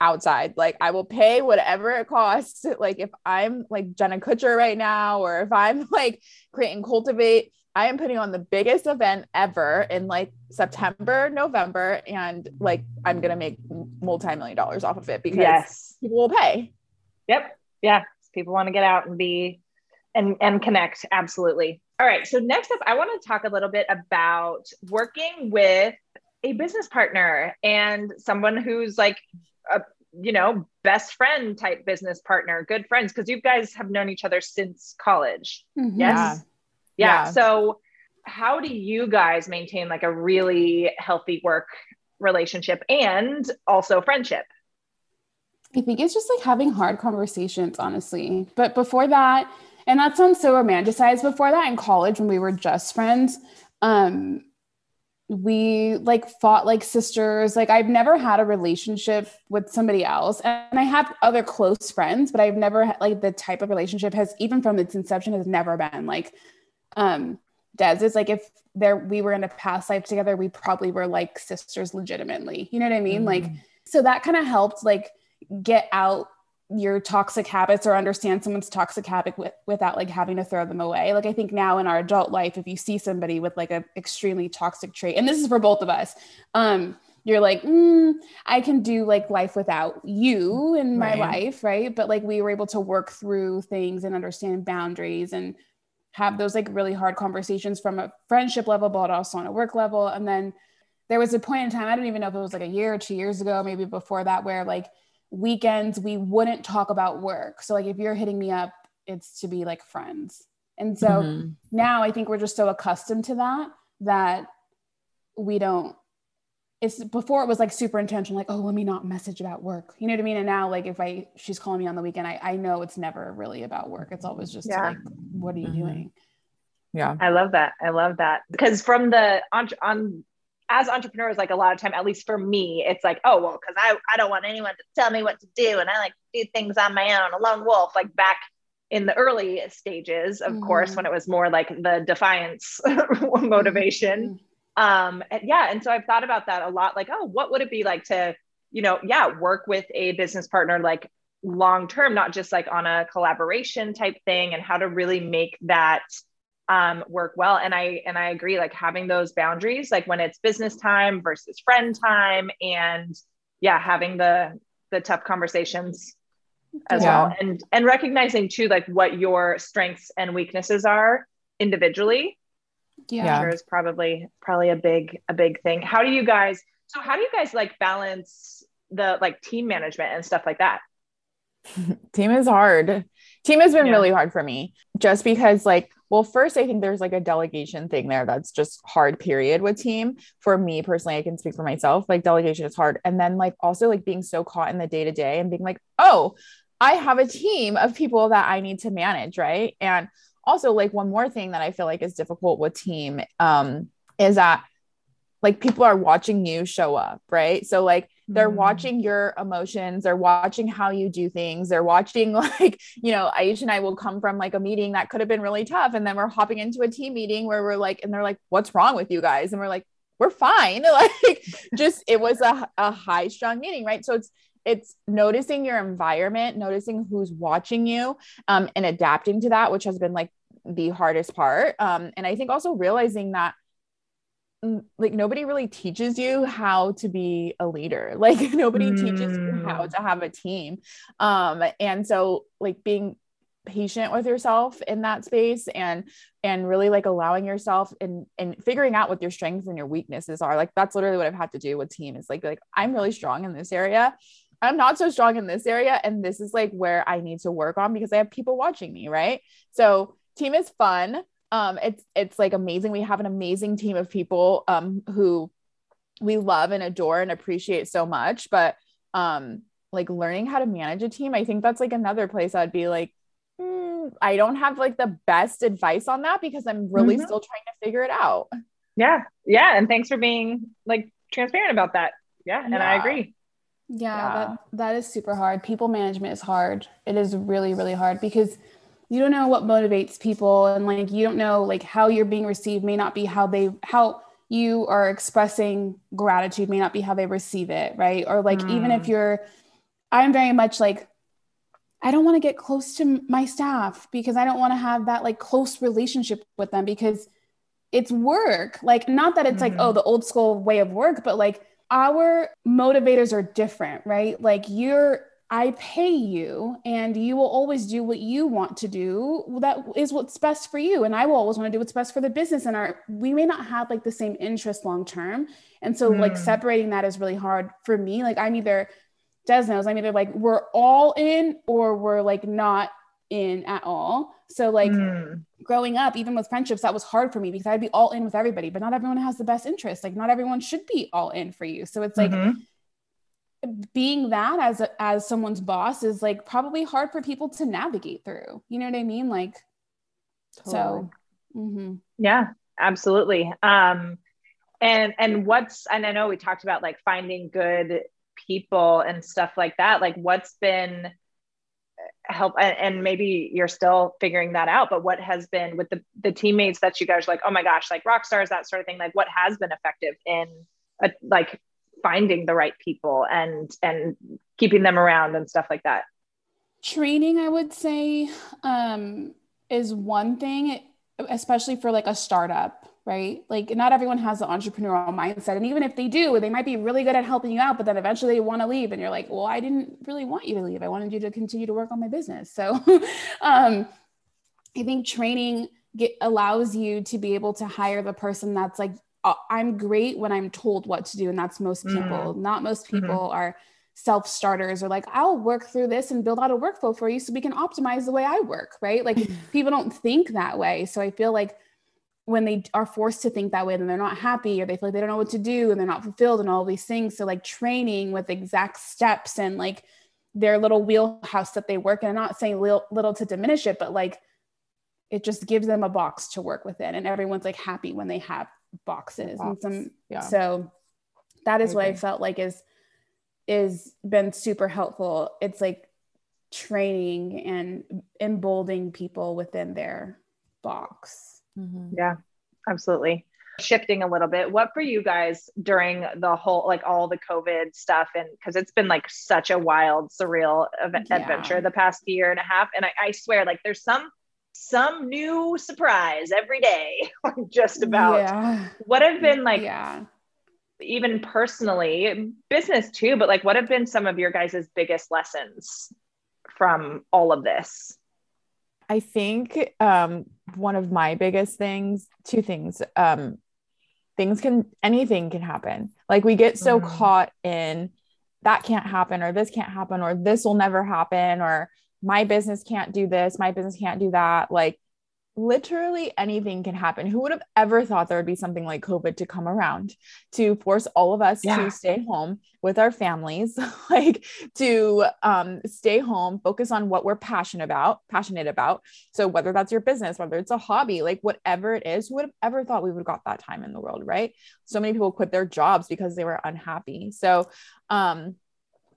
outside. Like I will pay whatever it costs. Like if I'm like Jenna Kutcher right now, or if I'm like creating Cultivate, I am putting on the biggest event ever in like September, November, and like I'm gonna make multi-million dollars off of it because yes. people will pay. Yep. Yeah. People want to get out and be and and connect. Absolutely. All right. So next up, I want to talk a little bit about working with a business partner and someone who's like a you know best friend type business partner good friends because you guys have known each other since college. Mm-hmm. yes? Yeah. yeah. So how do you guys maintain like a really healthy work relationship and also friendship? I think it's just like having hard conversations honestly. But before that and that sounds so romanticized before that in college when we were just friends um we like fought like sisters. Like i've never had a relationship with somebody else. And i have other close friends but i've never had like the type of relationship has even from its inception has never been like um des is like if there we were in a past life together we probably were like sisters legitimately. You know what i mean? Mm. like so that kind of helped like get out your toxic habits or understand someone's toxic habit with, without like having to throw them away. Like I think now in our adult life, if you see somebody with like a extremely toxic trait, and this is for both of us, um, you're like, mm, I can do like life without you in my right. life, right? But like we were able to work through things and understand boundaries and have those like really hard conversations from a friendship level, but also on a work level. And then there was a point in time, I don't even know if it was like a year or two years ago, maybe before that, where like weekends we wouldn't talk about work. So like if you're hitting me up, it's to be like friends. And so mm-hmm. now I think we're just so accustomed to that that we don't it's before it was like super intentional, like, oh, let me not message about work. You know what I mean? And now, like, if I she's calling me on the weekend, I, I know it's never really about work. It's always just yeah. like, what are you mm-hmm. doing? Yeah. I love that. I love that. Because from the on, on as entrepreneurs, like a lot of time, at least for me, it's like, oh, well, because I, I don't want anyone to tell me what to do. And I like do things on my own, a lone wolf, like back in the early stages, of mm-hmm. course, when it was more like the defiance motivation. Mm-hmm. Um, and yeah. And so I've thought about that a lot, like, oh, what would it be like to, you know, yeah, work with a business partner, like long term, not just like on a collaboration type thing, and how to really make that um, work well. And I and I agree, like having those boundaries, like when it's business time versus friend time, and yeah, having the the tough conversations as yeah. well, and and recognizing too, like what your strengths and weaknesses are individually. Yeah, sure is probably probably a big a big thing. How do you guys? So how do you guys like balance the like team management and stuff like that? team is hard. Team has been yeah. really hard for me just because like well first I think there's like a delegation thing there that's just hard period with team. For me personally, I can speak for myself, like delegation is hard and then like also like being so caught in the day to day and being like, "Oh, I have a team of people that I need to manage, right?" And also like one more thing that I feel like is difficult with team um is that like people are watching you show up, right? So like they're mm. watching your emotions, they're watching how you do things, they're watching like, you know, Aisha and I will come from like a meeting that could have been really tough. And then we're hopping into a team meeting where we're like, and they're like, what's wrong with you guys? And we're like, we're fine. Like just it was a, a high strong meeting, right? So it's it's noticing your environment, noticing who's watching you, um, and adapting to that, which has been like the hardest part. Um, and I think also realizing that like nobody really teaches you how to be a leader. Like nobody mm. teaches you how mm. to have a team. Um and so like being patient with yourself in that space and and really like allowing yourself and and figuring out what your strengths and your weaknesses are. Like that's literally what i've had to do with team is like like i'm really strong in this area. I'm not so strong in this area and this is like where i need to work on because i have people watching me right? So team is fun um, it's it's like amazing. We have an amazing team of people um, who we love and adore and appreciate so much. But um, like learning how to manage a team, I think that's like another place I'd be like, mm, I don't have like the best advice on that because I'm really mm-hmm. still trying to figure it out. Yeah, yeah, and thanks for being like transparent about that. Yeah, and yeah. I agree. Yeah, yeah, that that is super hard. People management is hard. It is really really hard because you don't know what motivates people and like you don't know like how you're being received may not be how they how you are expressing gratitude may not be how they receive it right or like mm. even if mm. you're i'm very much like i don't want to get close to my staff because i don't want to have that like close relationship with them because it's work like not that it's mm-hmm. like oh mm-hmm. the old school way of work but like our motivators are different right like you're I pay you and you will always do what you want to do. That is what's best for you. And I will always want to do what's best for the business. And our we may not have like the same interest long term. And so mm. like hmm. separating that is really hard for me. Like I'm either Des knows, I'm either like we're all in or we're like not in at all. So like mm. growing up, even with friendships, that was hard for me because I'd be all in with everybody, but not everyone has the best interest. Like not everyone should be all in for you. So it's like mm-hmm being that as a, as someone's boss is like probably hard for people to navigate through. You know what I mean? Like, totally. so mm-hmm. yeah, absolutely. Um, and and what's and I know we talked about like finding good people and stuff like that. Like, what's been help and maybe you're still figuring that out but what has been with the the teammates that you guys are like oh my gosh like rock stars that sort of thing like what has been effective in a, like finding the right people and and keeping them around and stuff like that. Training i would say um, is one thing especially for like a startup right? Like not everyone has the entrepreneurial mindset and even if they do they might be really good at helping you out but then eventually they want to leave and you're like well i didn't really want you to leave. I wanted you to continue to work on my business. So um, i think training get, allows you to be able to hire the person that's like I'm great when I'm told what to do. And that's most people. Mm. Not most mm-hmm. people mm-hmm. are self starters or like, I'll work through this and build out a workflow for you so we can optimize the way I work. Right. Like people don't think that way. So I feel like when they are forced to think that way, then they're not happy or they feel like they don't know what to do and they're not fulfilled and all these things. So like training with exact steps and like their little wheelhouse that they work in. I'm not saying little, little to diminish it, but like it just gives them a box to work within and everyone's like happy when they have boxes Box. and some yeah. so that is what I felt like is is been super helpful. It's like training and emboldening people within their box. Mm-hmm. Yeah, absolutely. Shifting a little bit, what for you guys during the whole, like all the COVID stuff? And because it's been like such a wild, surreal yeah. adventure the past year and a half. And I, I swear, like there's some some new surprise every day, just about. Yeah. What have been like, yeah. even personally, business too, but like, what have been some of your guys' biggest lessons from all of this? I think um, one of my biggest things, two things, um, things can, anything can happen. Like we get so mm. caught in that can't happen, or this can't happen, or this will never happen, or my business can't do this, my business can't do that. Like literally anything can happen. Who would have ever thought there would be something like COVID to come around to force all of us yeah. to stay home with our families, like to um, stay home, focus on what we're passionate about, passionate about. So whether that's your business, whether it's a hobby, like whatever it is, who would have ever thought we would have got that time in the world, right? So many people quit their jobs because they were unhappy. So um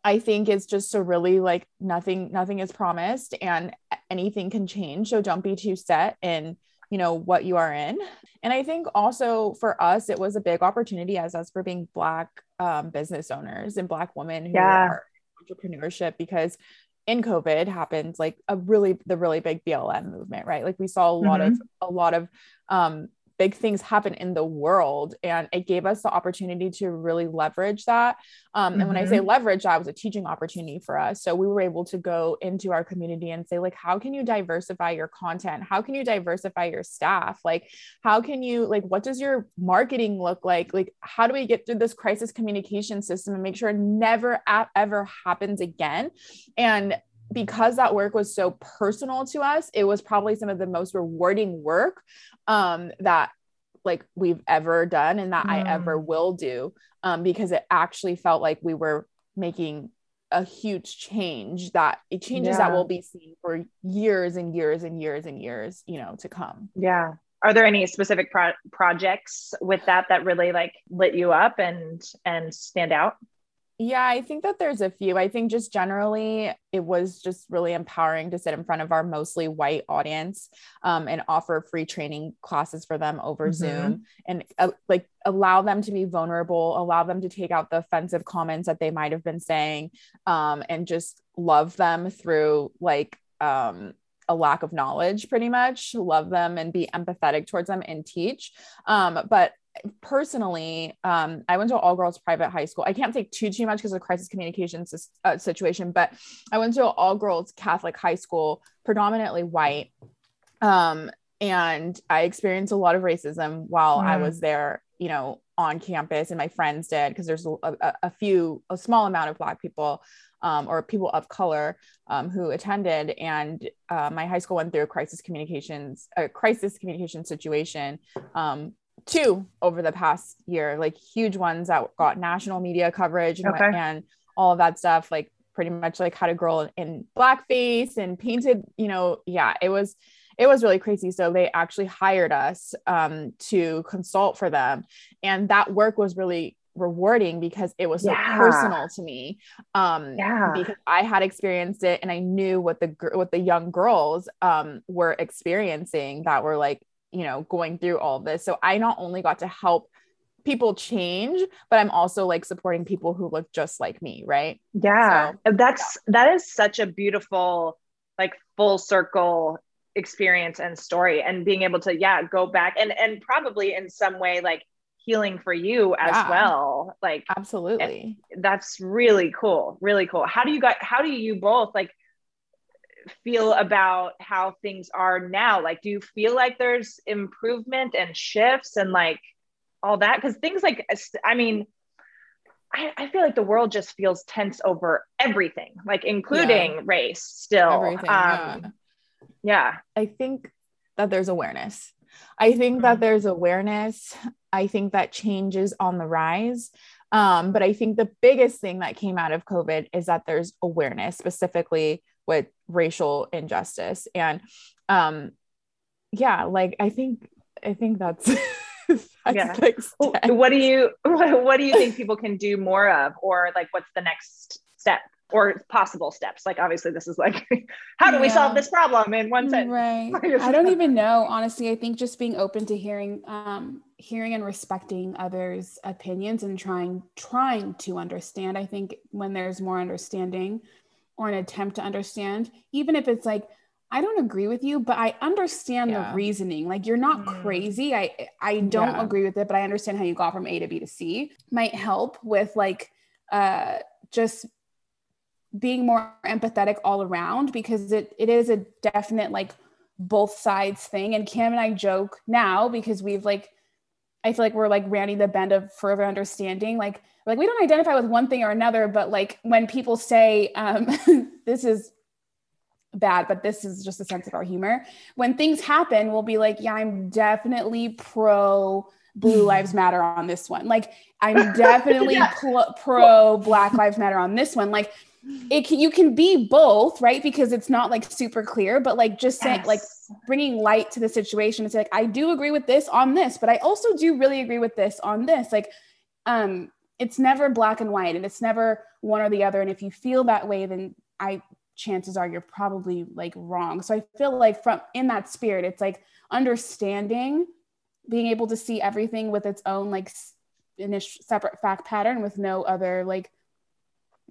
I think it's just a really like nothing nothing is promised and anything can change so don't be too set in you know what you are in and I think also for us it was a big opportunity as us for being black um, business owners and black women who yeah. are entrepreneurship because in COVID happened like a really the really big BLM movement, right? Like we saw a lot mm-hmm. of a lot of um, big things happen in the world and it gave us the opportunity to really leverage that. Um, mm-hmm. and when i say mm-hmm. leverage that was a teaching opportunity for us. So we were able to go into our community and say like how can you diversify your content? How can you diversify your staff? Like how can you like what does your marketing look like? Like how do we get through this crisis communication system and make sure it never ever happens again? And because that work was so personal to us, it was probably some of the most rewarding work um, that like we've ever done and that mm. I ever mm. will do um, because it actually felt like we were making a huge change that it changes yeah. that will be seen for years and years and years and years, you know, to come. Yeah. Are there any specific pro- projects with that that really like lit you up and and stand out? Yeah, I think that there's a few. I think just generally, it was just really empowering to sit in front of our mostly white audience um, and offer free training classes for them over mm-hmm. Zoom and uh, like allow them to be vulnerable, allow them to take out the offensive comments that they might have been saying, um, and just love them through like um, a lack of knowledge pretty much love them and be empathetic towards them and teach um, but personally, um, I went to all girls private high school. I can't say too too much because of the crisis communication uh, situation, but I went to an all girls Catholic high school, predominantly white, um, and I experienced a lot of racism while mm. I was there. You know, on campus, and my friends did because there's a, a, a, few, a small amount of Black people. Um, or people of color um, who attended, and uh, my high school went through a crisis communications, a crisis communication situation um, two over the past year, like huge ones that got national media coverage and, okay. and all of that stuff, like pretty much like had a girl in blackface and painted, you know, yeah, it was it was really crazy. So they actually hired us um, to consult for them, and that work was really rewarding because it was so yeah. personal to me. Um, yeah. because I had experienced it and I knew what the what the young girls um, were experiencing that were like you know going through all this. So i not only got to help people change but i'm also like supporting people who look just like me right? Yeah. So, that's yeah. that is such a beautiful like full circle experience and story and being able to yeah go back and and probably in some way like healing for you as yeah, well. Like absolutely. that's really cool really cool. How do you got how do you both like feel about how things are now? Like, do you feel like there's improvement and shifts and like all that? Because things like, I mean, I, I, feel like the world just feels tense over everything, like including yeah. race still. Everything, um, yeah. yeah. I think that there's awareness. I think that mm-hmm. there's awareness. I think that change is on the rise. Um, but I think the biggest thing that came out of COVID is that there's awareness, specifically with racial injustice. And um yeah like i think i think that's, that's yeah. like what do you what, what do you think people can do more of? Or like what's the next step or possible steps? Like obviously this is like how do yeah. we solve this problem in one sentence? Right. I don't even know honestly. I think just being open to hearing um hearing and respecting others opinions and trying trying to understand i think when there's more understanding or an attempt to understand, even if it's like, I don't agree with you, but I understand Yeah. the reasoning. Like you're not Mm. crazy. I I don't Yeah. agree with it, but I understand how you got from A to B to C. Might help with like uh just being more empathetic all around because it it is a definite like both sides thing. And Cam and I joke now because we've like I feel like we're like rounding the bend of further understanding. Like like we don't identify with one thing or another, but like when people say um this is bad, but this is just a sense of our humor. When things happen, we'll be like, yeah, I'm definitely pro Blue Lives Matter on this one. Like, I'm definitely Yeah. pl- pro Black Lives Matter on this one. Like, it can, you can be both, right? Because it's not like super clear, but like just saying, like, Yes. Bringing light to the situation. It's like, I do agree with this on this, but I also do really agree with this on this. Like, um, it's never black and white and it's never one or the other. And if you feel that way, then I chances are you're probably like wrong. So I feel like from in that spirit, it's like understanding, being able to see everything with its own like initial separate fact pattern with no other like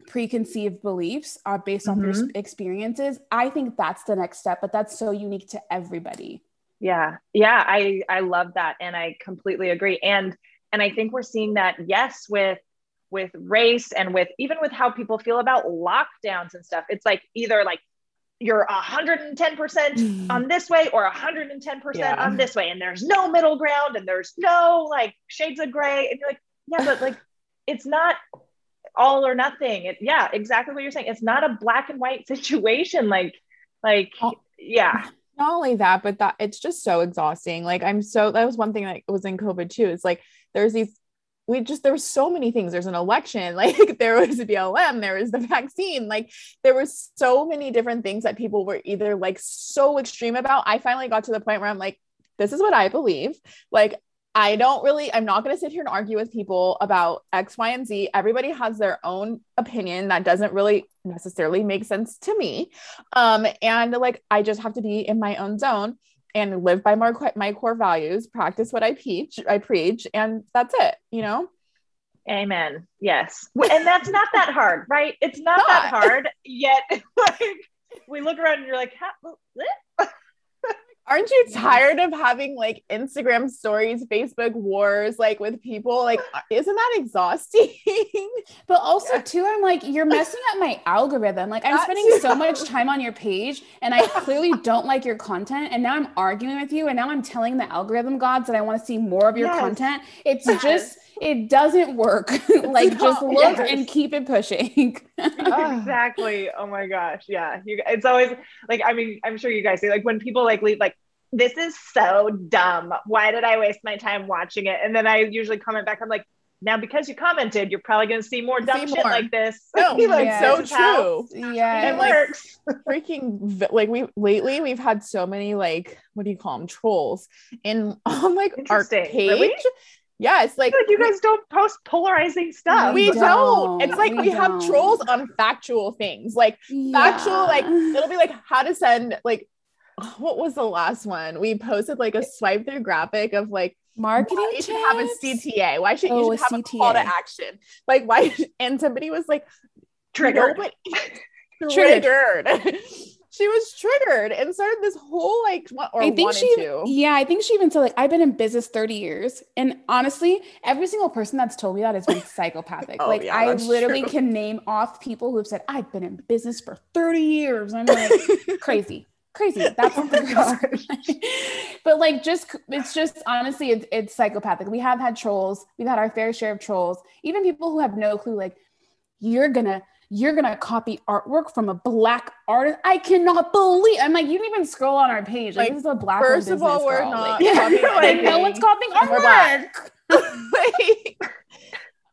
preconceived beliefs are based off your s- experiences. I think that's the next step, but that's so unique to everybody. yeah yeah i i love that and i completely agree and and i think we're seeing that yes with with race and with even with how people feel about lockdowns and stuff it's like either like you're 110% mm. on this way or 110% Yeah. on this way and there's no middle ground and there's no like shades of gray and you're like yeah but like it's not all or nothing it, yeah exactly what you're saying it's not a black and white situation like like Oh. yeah not only that, but that it's just so exhausting. Like I'm so that was one thing that was in COVID too. It's like there's these we just there were so many things. There's an election, like there was a BLM, there was the vaccine, like there was so many different things that people were either like so extreme about. I finally got to the point where I'm like, this is what I believe. Like I don't really, I'm not going to sit here and argue with people about X, Y, and Z. Everybody has their own opinion that doesn't really necessarily make sense to me. Um, and like, I just have to be in my own zone and live by my, my core values, practice what I preach, I preach, and that's it, you know? Amen. Yes. And that's not that hard, right? It's not, that hard. Yet, like, we look around and you're like, "How- what?" Aren't you tired of having like Instagram stories, Facebook wars, like with people? Like, uh, isn't that exhausting? But also Yeah. too, I'm like, you're messing up my algorithm. Like I'm spending so much time on your page and I clearly don't like your content. And now I'm arguing with you. And now I'm telling the algorithm gods that I want to see more of your Yes. content. It's Yes. just, it doesn't work. like just look Yes. and keep it pushing. Exactly. Oh my gosh. Yeah. You, it's always like, I mean, I'm sure you guys see, like, when people like leave, like, this is so dumb. Why did I waste my time watching it? And then I usually comment back, I'm like, now because you commented, you're probably going to see more dumb See shit more. like this. No, like, Yeah. so this true. yeah. It And, like, freaking like we lately we've had so many like what do you call them trolls in on like our page. Really? Yeah, it's like feel like you guys don't post polarizing stuff. we We don't. don't. It's like We we, have trolls on factual things, like factual. Like it'll be like how to send like what was the last one? We posted like a swipe through graphic of like marketing. why you should have a? CTA. Why should Oh, you a should have a call to CTA. action? Like why? And somebody was like Triggered. Nobody- Triggered. She was triggered and started this whole like or I think she, to. yeah, I think she even said like I've been in business 30 years, and honestly, every single person that's told me that has been psychopathic. Oh, like yeah, I literally true. can name off people who've said I've been in business for 30 years. I'm like crazy, crazy. That's Oh my the but like just it's just honestly it's, it's psychopathic. We have had trolls. We've had our fair share of trolls. Even people who have no clue. Like you're gonna you're gonna copy artwork from a black artist. I cannot believe. I'm like, you didn't even scroll on our page. Like, Like, this is a black. first of all, we're girl. not Like, copying like, no one's copying And we're artwork.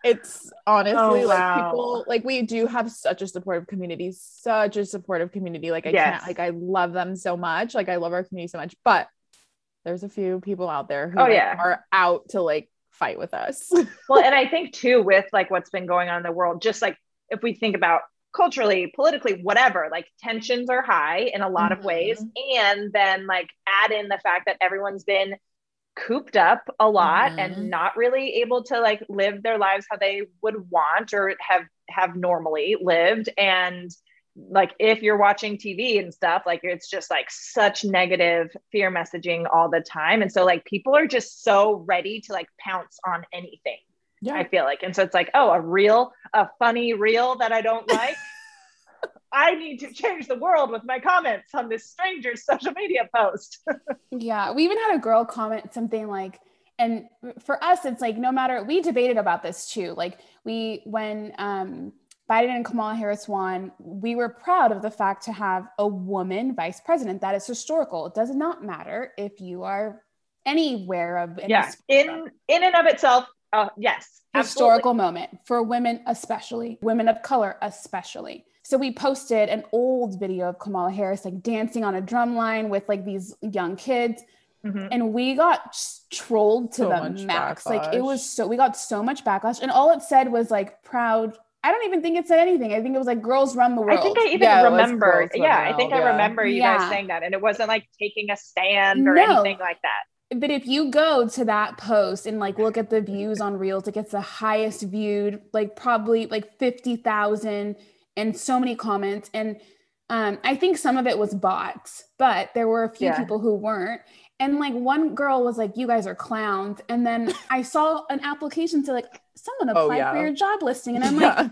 it's honestly Oh, like wow. people like we do have such a supportive community, such a supportive community. Like I Yes. can't like I love them so much. Like I love our community so much, but there's a few people out there who Oh, like, yeah. are out to like fight with us. well, and I think too, with like what's been going on in the world, just like if we think about culturally, politically, whatever, like tensions are high in a lot of ways. And then like add in the fact that everyone's been cooped up a lot Mhm. and not really able to like live their lives how they would want or have have normally lived and like if you're watching TV and stuff, like it's just like such negative fear messaging all the time. And so like people are just so ready to like pounce on anything. Yeah. I feel like. And so it's like, oh, a reel, a funny reel that I don't like. I need to change the world with my comments on this stranger's social media post. yeah. We even had a girl comment something like, and for us, it's like no matter we debated about this too. Like we when um Biden and Kamala Harris won, we were proud of the fact to have a woman vice president. That is historical. It does not matter if you are anywhere of yeah in in and of itself. Uh, yes, historical absolutely. moment for women, especially women of color, especially. So we posted an old video of Kamala Harris like dancing on a drum line with like these young kids. Mm-hmm. And we got trolled to so the max. Backlash. Like it was so we got so much backlash. And all it said was like proud I don't even think it said anything. I think it was like girls run the world. I think I even yeah, remember. Yeah, I think I remember you yeah. guys saying that. And it wasn't like taking a stand or no. anything like that. But if you go to that post and like look at the views on Reels, it gets the highest viewed, like probably like 50,000 and so many comments. And um, I think some of it was bots, but there were a few yeah. people who weren't. And like one girl was like, "You guys are clowns," and then I saw an application to like someone applied oh, yeah. for your job listing, and I'm yeah. like,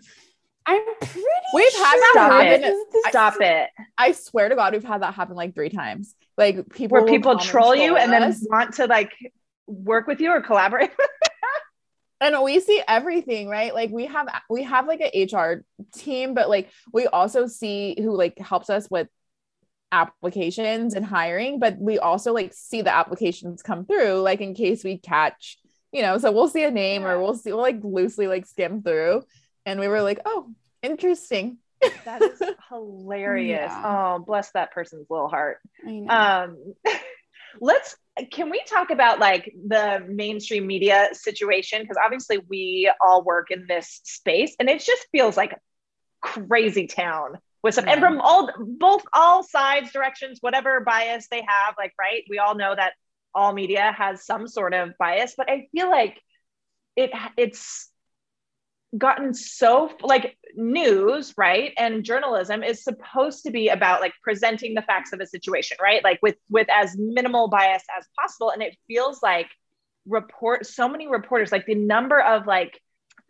I'm pretty. We've sure had that happen. Stop it! I swear to God, we've had that happen like three times. Like people where people troll you and then want to like work with you or collaborate. and we see everything right like we have we have like an hr team but like we also see who like helps us with applications and hiring, but we also like see the applications come through, like in case we catch, you know, so we'll see a name or we'll see, we'll like loosely like skim through. And we were like, oh, interesting. That is hilarious. Yeah. Oh, bless that person's little heart. Um, let's can we talk about like the mainstream media situation because obviously we all work in this space and it just feels like crazy town with some, yeah. and from all both all sides, directions, whatever bias they have, like right, we all know that all media has some sort of bias, but I feel like it it's gotten so like news right and journalism is supposed to be about like presenting the facts of a situation right like with with as minimal bias as possible and it feels like report so many reporters like the number of like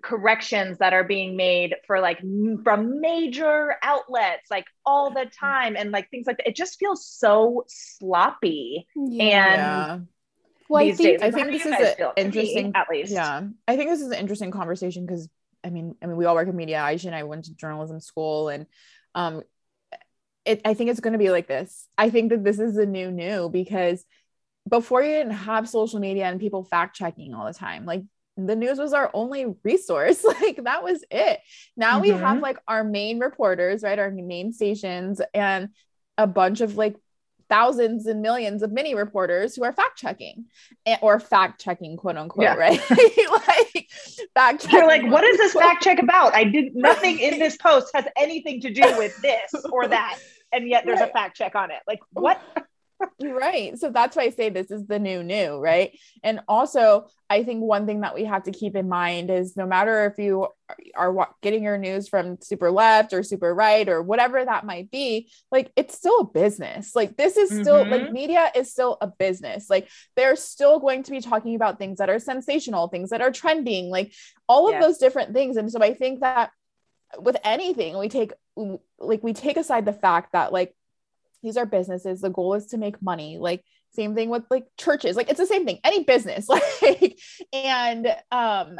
corrections that are being made for like m- from major outlets like all the mm-hmm. time and like things like that. It just feels so sloppy. Yeah. And. Well, I think, I think this is an interesting, at least. Yeah. I think this is an interesting conversation because I mean, I mean, we all work in media. Aisha and I went to journalism school and, um, it, I think it's going to be like this. I think that this is a new new because before you didn't have social media and people fact checking all the time. Like the news was our only resource. like that was it. Now mm-hmm. we have mm-hmm. like our main reporters, right? Our main stations and a bunch of like thousands and millions of mini reporters who are fact checking eh, or fact checking, quote unquote, yeah. right? like fact checking. You're like, what is this fact check about? I did nothing in this post has anything to do with this or that. And yet there's right. a fact check on it. Like, what? Right. So that's why I say this is the new new, right? And also, I think one thing that we have to keep in mind is no matter if you are getting your news from super left or super right or whatever that might be, like it's still a business. Like this is still mm-hmm. like media is still a business. Like they're still going to be talking about things that are sensational, things that are trending, like all of yes. those different things. And so I think that with anything, we take like we take aside the fact that like these are businesses the goal is to make money like same thing with like churches like it's the same thing any business like and um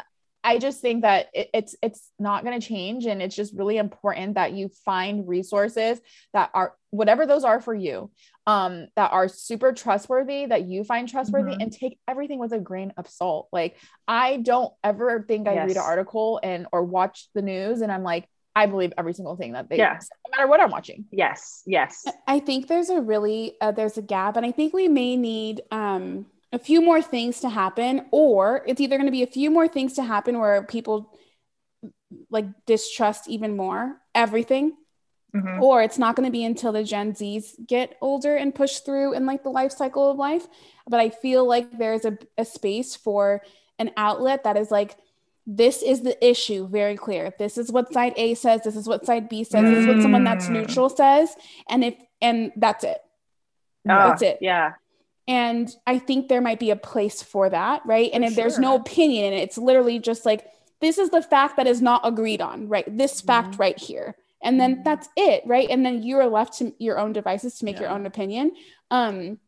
I just think that it, it's it's not going to change, and it's just really important that you find resources that are whatever those are for you, um, that are super trustworthy, that you find trustworthy, mm-hmm. and take everything with a grain of salt. Like I don't ever think I yes. read an article and or watch the news, and I'm like, I believe every single thing that they yeah. no matter what I'm watching. Yes, yes. I think there's a really uh, there's a gap, and I think we may need um, a few more things to happen, or it's either going to be a few more things to happen where people like distrust even more everything, mm-hmm. or it's not going to be until the Gen Zs get older and push through in like the life cycle of life. But I feel like there's a, a space for an outlet that is like this is the issue very clear. This is what side a says this is what side b says this is what someone that's Mm. neutral says and if and that's it. Oh, that's it. Yeah. and i think there might be a place for that right? And if there's no opinion in it it's literally just like this is the fact that is not agreed on right? This fact Mhm. right here. And then Mhm. that's it right? And then you're left to your own devices to make your own opinion. Um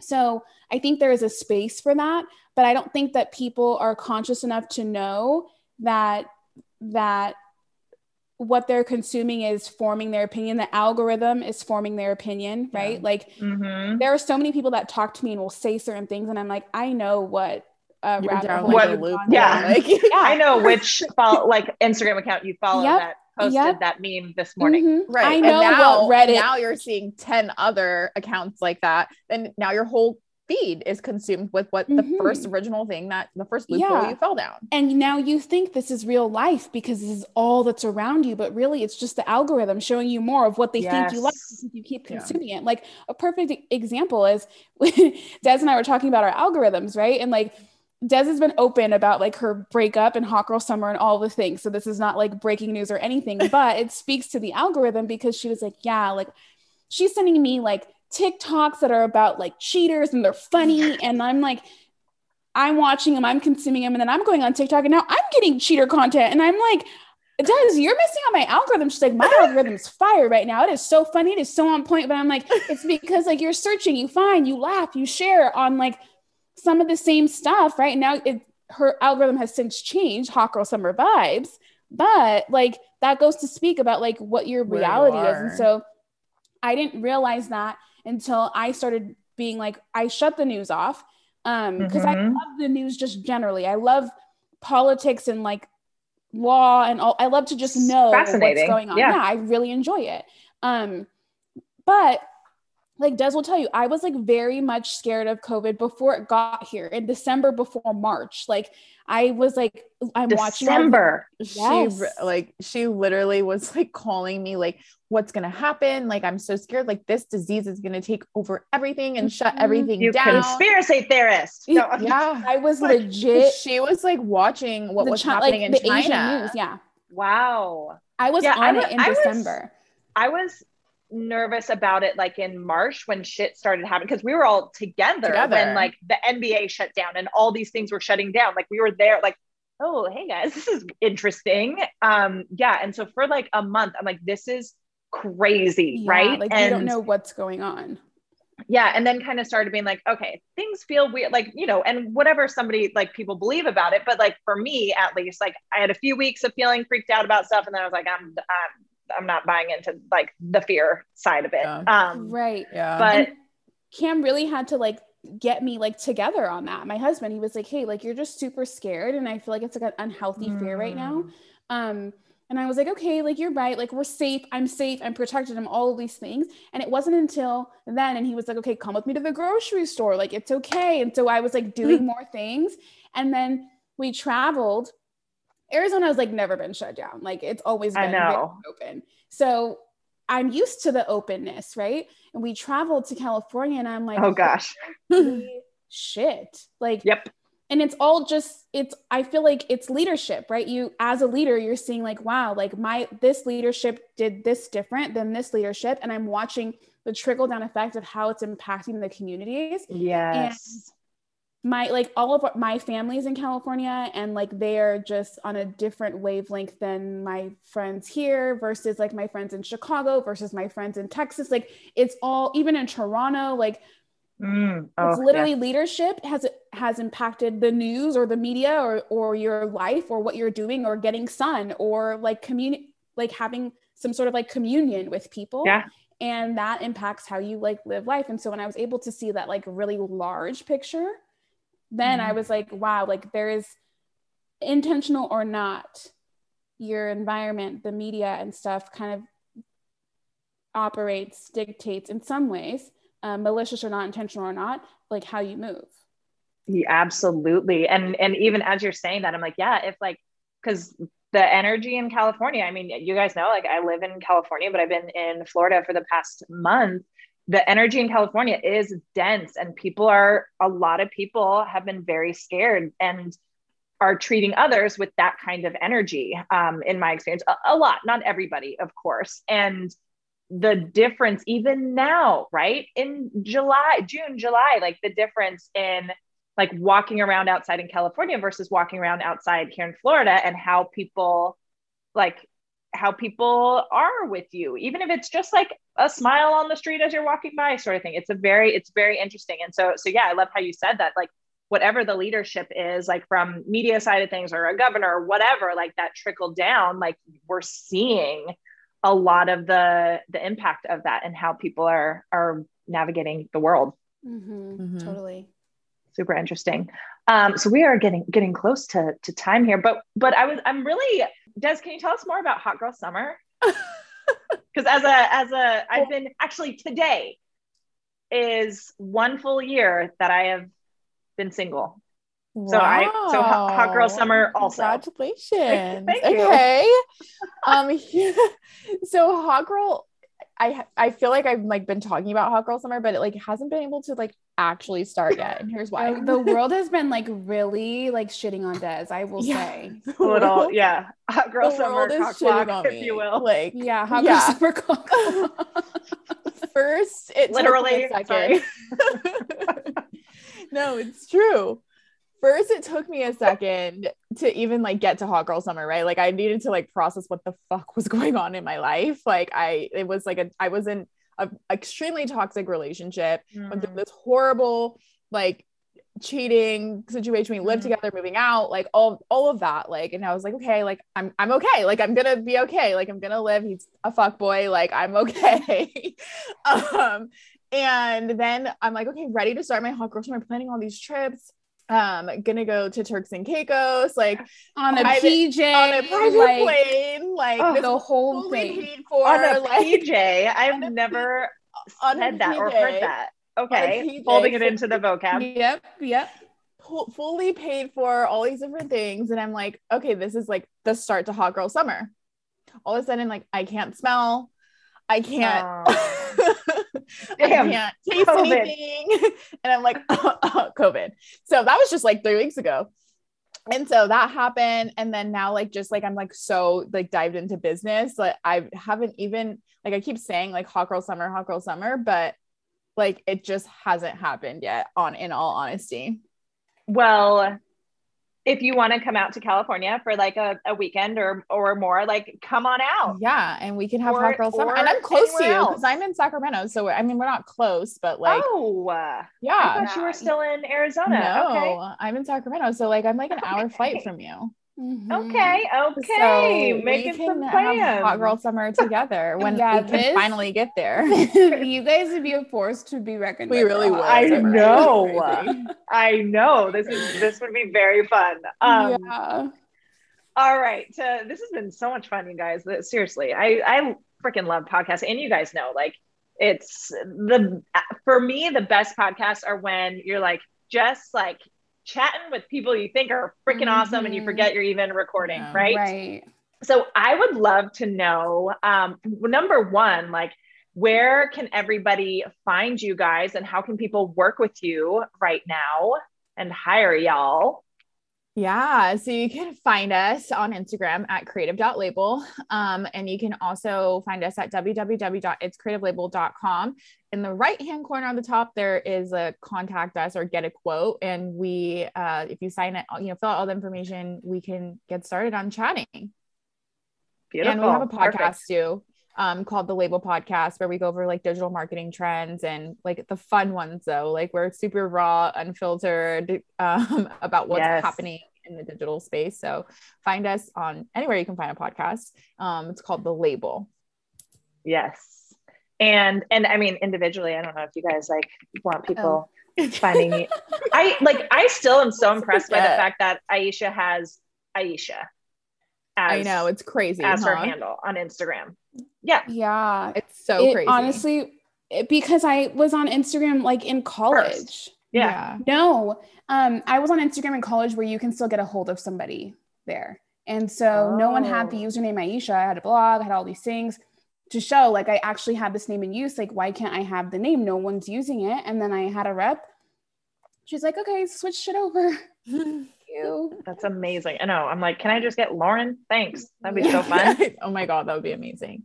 so i think there is a space for that but i don't think that people are conscious enough to know that that what they're consuming is forming their opinion the algorithm is forming their opinion Yeah. right like Mhm. there are so many people that talk to me and will say certain things and i'm like i know what uh You're rabbit hole like loop. yeah. Like, yeah I know which follow, like Instagram account you follow Yep. that posted Yep. that meme this morning. Mhm. right. i And know now, what reddit now you're seeing 10 other accounts like that. And now your whole feed is consumed with what the Mhm. first original thing that the first loophole Yeah. you fell down. and now you think this is real life because this is all that's around you but really it's just the algorithm showing you more of what they think you like Yes. because you keep Yeah. consuming it like a perfect example is des and i were talking about our algorithms right and like des has been open about like her breakup and hot girl summer and all the things so this is not like breaking news or anything but it speaks to the algorithm because she was like yeah like she's sending me like tiktoks that are about like cheaters and they're funny and i'm like I'm watching them, I'm consuming them, and then I'm going on TikTok and now I'm getting cheater content. And I'm like, Des, you're missing on my algorithm. She's like, my algorithm's fire right now. It is so funny. It is so on point. But I'm like, it's because like you're searching, you find, you laugh, you share on like some of the same stuff. Right now, it her algorithm has since changed, hot girl summer vibes. But like that goes to speak about like what your Where you reality is. And so I didn't realize that until I started being like, I shut the news off. Um, because I Mhm. love the news just generally. I love politics and like law and all. I love to just know what's going on. Yeah. Yeah. I really enjoy it. Um, but like Des will tell you, I was like very much scared of COVID before it got here in December before March. Like I was like, I'm watching December. she Yes. re- like she literally was like calling me like what's gonna happen like i'm so scared like this disease is gonna take over everything and shut Mhm. everything You down conspiracy theorist. No, yeah I was Like, legit she was like watching what was Chi- happening like in the china Asian news. Yeah. Wow. I was Yeah, I on it in I was- December. I was nervous about it like in March when shit started happening because we were all together, Together. when like the NBA shut down and all these things were shutting down. Like we were there, like, oh, hey guys, this is interesting. Um, yeah. And so for like a month, I'm like, this is crazy, Yeah, right? Like and we don't know what's going on. yeah and then kind of started being like okay things feel weird like you know and whatever somebody like people believe about it but like for me at least like i had a few weeks of feeling freaked out about stuff and then i was like i'm i'm, I'm not buying into like the fear side of it Yeah. um Right. yeah but Cam really had to like get me like together on that. My husband, he was like, "Hey, like you're just super scared, and I feel like it's like an unhealthy fear right now." Mm. Um, and I was like, "Okay, like you're right. Like we're safe. I'm safe. I'm protected. I'm all of these things." And it wasn't until then, and he was like, "Okay, come with me to the grocery store. Like it's okay." And so I was like doing more things, and then we traveled. Arizona has like never been shut down. Like it's always been open. So I'm used to the openness, right? And we traveled to California, and I'm like, oh gosh shit like Yep. and it's all just it's i feel like it's leadership right you as a leader you're seeing like wow like my this leadership did this different than this leadership and i'm watching the trickle down effect of how it's impacting the communities yes my like all of my family's in California and like they're just on a different wavelength than my friends here versus like my friends in Chicago versus my friends in Texas like it's all even in Toronto like Mm. it's Oh, literally yeah. leadership has has impacted the news or the media or or your life or what you're doing or getting sun or like communi- like having some sort of like communion with people Yeah. and that impacts how you like live life and so when i was able to see that like really large picture then i Mhm. was like wow like there is intentional or not your environment the media and stuff kind of operates dictates in some ways uh, malicious or not intentional or not like how you move Yeah, absolutely. And and even as you're saying that, I'm like, yeah, if like because the energy in California, I mean, you guys know, like I live in California, but I've been in Florida for the past month. The energy in California is dense and people are a lot of people have been very scared. And are treating others with that kind of energy um, in my experience a, a lot not everybody of course and the difference even now right in july june july like the difference in like walking around outside in california versus walking around outside here in florida and how people like how people are with you even if it's just like a smile on the street as you're walking by sort of thing. It's a very it's very interesting. And so so yeah i love how you said that like whatever the leadership is like from media side of things or a governor or whatever like that trickle down like we're seeing a lot of the the impact of that and how people are are navigating the world. Mm-hmm. Mm-hmm. totally. Super interesting. Um, so we are getting getting close to to time here but but i was i'm really des can you tell us more about hot girl summer because as a as a i've been actually today is one full year that i have been single Wow. So I so hot, hot, girl summer also. Congratulations. Thank you. Okay. um so hot girl I I feel like I've like been talking about hot girl summer but it like hasn't been able to like actually start yet and here's why. the world has been like really like shitting on Des, I will yeah. say. A little yeah. Hot girl the summer cock block, if you will. Like yeah, hot yeah. girl summer First it literally second. no, it's true first it took me a second to even like get to hot girl summer right? Like i needed to like process what the fuck was going on in my life. Like i it was like a i was in a extremely toxic relationship mm-hmm. went through this horrible like cheating situation. We lived mm-hmm. together moving out like all all of that like and i was like okay like i'm i'm okay. Like i'm gonna be okay. Like i'm gonna live. He's a fuck boy. Like i'm okay. Um and then i'm like okay ready to start my hot girl summer. Planning all these trips um gonna go to Turks and Caicos like on a private, PJ on a private like, plane like oh, the whole thing. for, on a like, PJ I've never said that or heard that. Okay folding it into the vocab. Yep yep. Fully paid for all these different things and I'm like okay this is like the start to hot girl summer. All of a sudden like I can't smell I can't oh. I can't taste COVID. anything. And I'm like, oh COVID. So that was just like three weeks ago. And so that happened. And then now, like, just like I'm like so like dived into business. Like I haven't even like I keep saying like hot girl summer, hot girl summer, but like it just hasn't happened yet, on in all honesty. Well, if you want to come out to California for like a, a weekend or or more, like come on out. Yeah, and we can have or, hot girl summer. And I'm close to you because I'm in Sacramento, so I mean we're not close, but like oh yeah, I thought you were still in Arizona. No, okay. I'm in Sacramento, so like I'm like an hour flight from you. Mm-hmm. Okay, okay, so making some plans. hot girl summer together when yeah, we can finally get there. you guys would be a force to be reckoned. We really would. I know. I know. This is this would be very fun. Um, yeah. All right. Uh, this has been so much fun, you guys. Seriously, I I freaking love podcasts, and you guys know, like, it's the for me the best podcasts are when you're like just like chatting with people you think are freaking mm-hmm. awesome and you mm-hmm. forget you're even recording, yeah, right? Right. So I would love to know um, number one, like, where can everybody find you guys and how can people work with you right now and hire y'all? Yeah, so you can find us on Instagram at creative.label. Um, and you can also find us at www.itscreativelabel.com. In the right hand corner on the top, there is a contact us or get a quote. And we, uh, if you sign it, you know, fill out all the information, we can get started on chatting. Beautiful. And we have a podcast Perfect. too um, called the Label Podcast, where we go over like digital marketing trends and like the fun ones though, like we're super raw, unfiltered um, about what's yes. happening in the digital space. So find us on anywhere you can find a podcast. Um, it's called the Label. Yes, and and I mean individually, I don't know if you guys like want people. Oh. finding me i like i still am so impressed by the fact that aisha has aisha as, I know it's crazy as huh? her handle on Instagram. Yeah. Yeah. It's so it, crazy. Honestly, it, because I was on Instagram like in college. Yeah. yeah. No. Um, I was on Instagram in college where you can still get a hold of somebody there. And so oh. no one had the oh. username Aisha. I had a blog, I had all these things to show like I actually had this name in use. Like, why can't I have the name? No one's using it. And then I had a rep. She's like, okay, switch it over. you. That's amazing. I know. I'm like, can I just get Lauren? Thanks. That'd be so fun. oh my god, that would be amazing.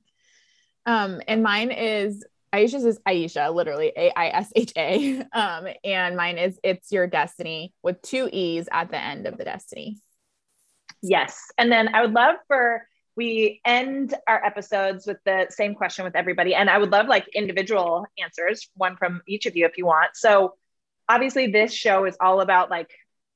Um, and mine is Aisha's is Aisha, literally A I S H A. Um, and mine is It's Your Destiny with two E's at the end of the destiny. Yes. And then I would love for we end our episodes with the same question with everybody. And I would love like individual answers, one from each of you if you want. So obviously this show is all about like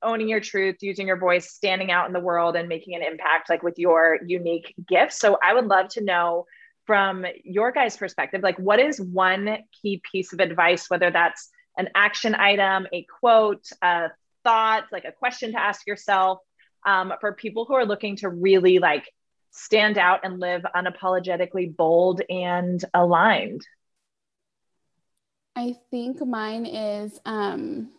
owning your truth, using your voice, standing out in the world and making an impact like with your unique gifts. So I would love to know from your guys' perspective, like what is one key piece of advice, whether that's an action item, a quote, a thought, like a question to ask yourself um, for people who are looking to really like stand out and live unapologetically bold and aligned? I think mine is um,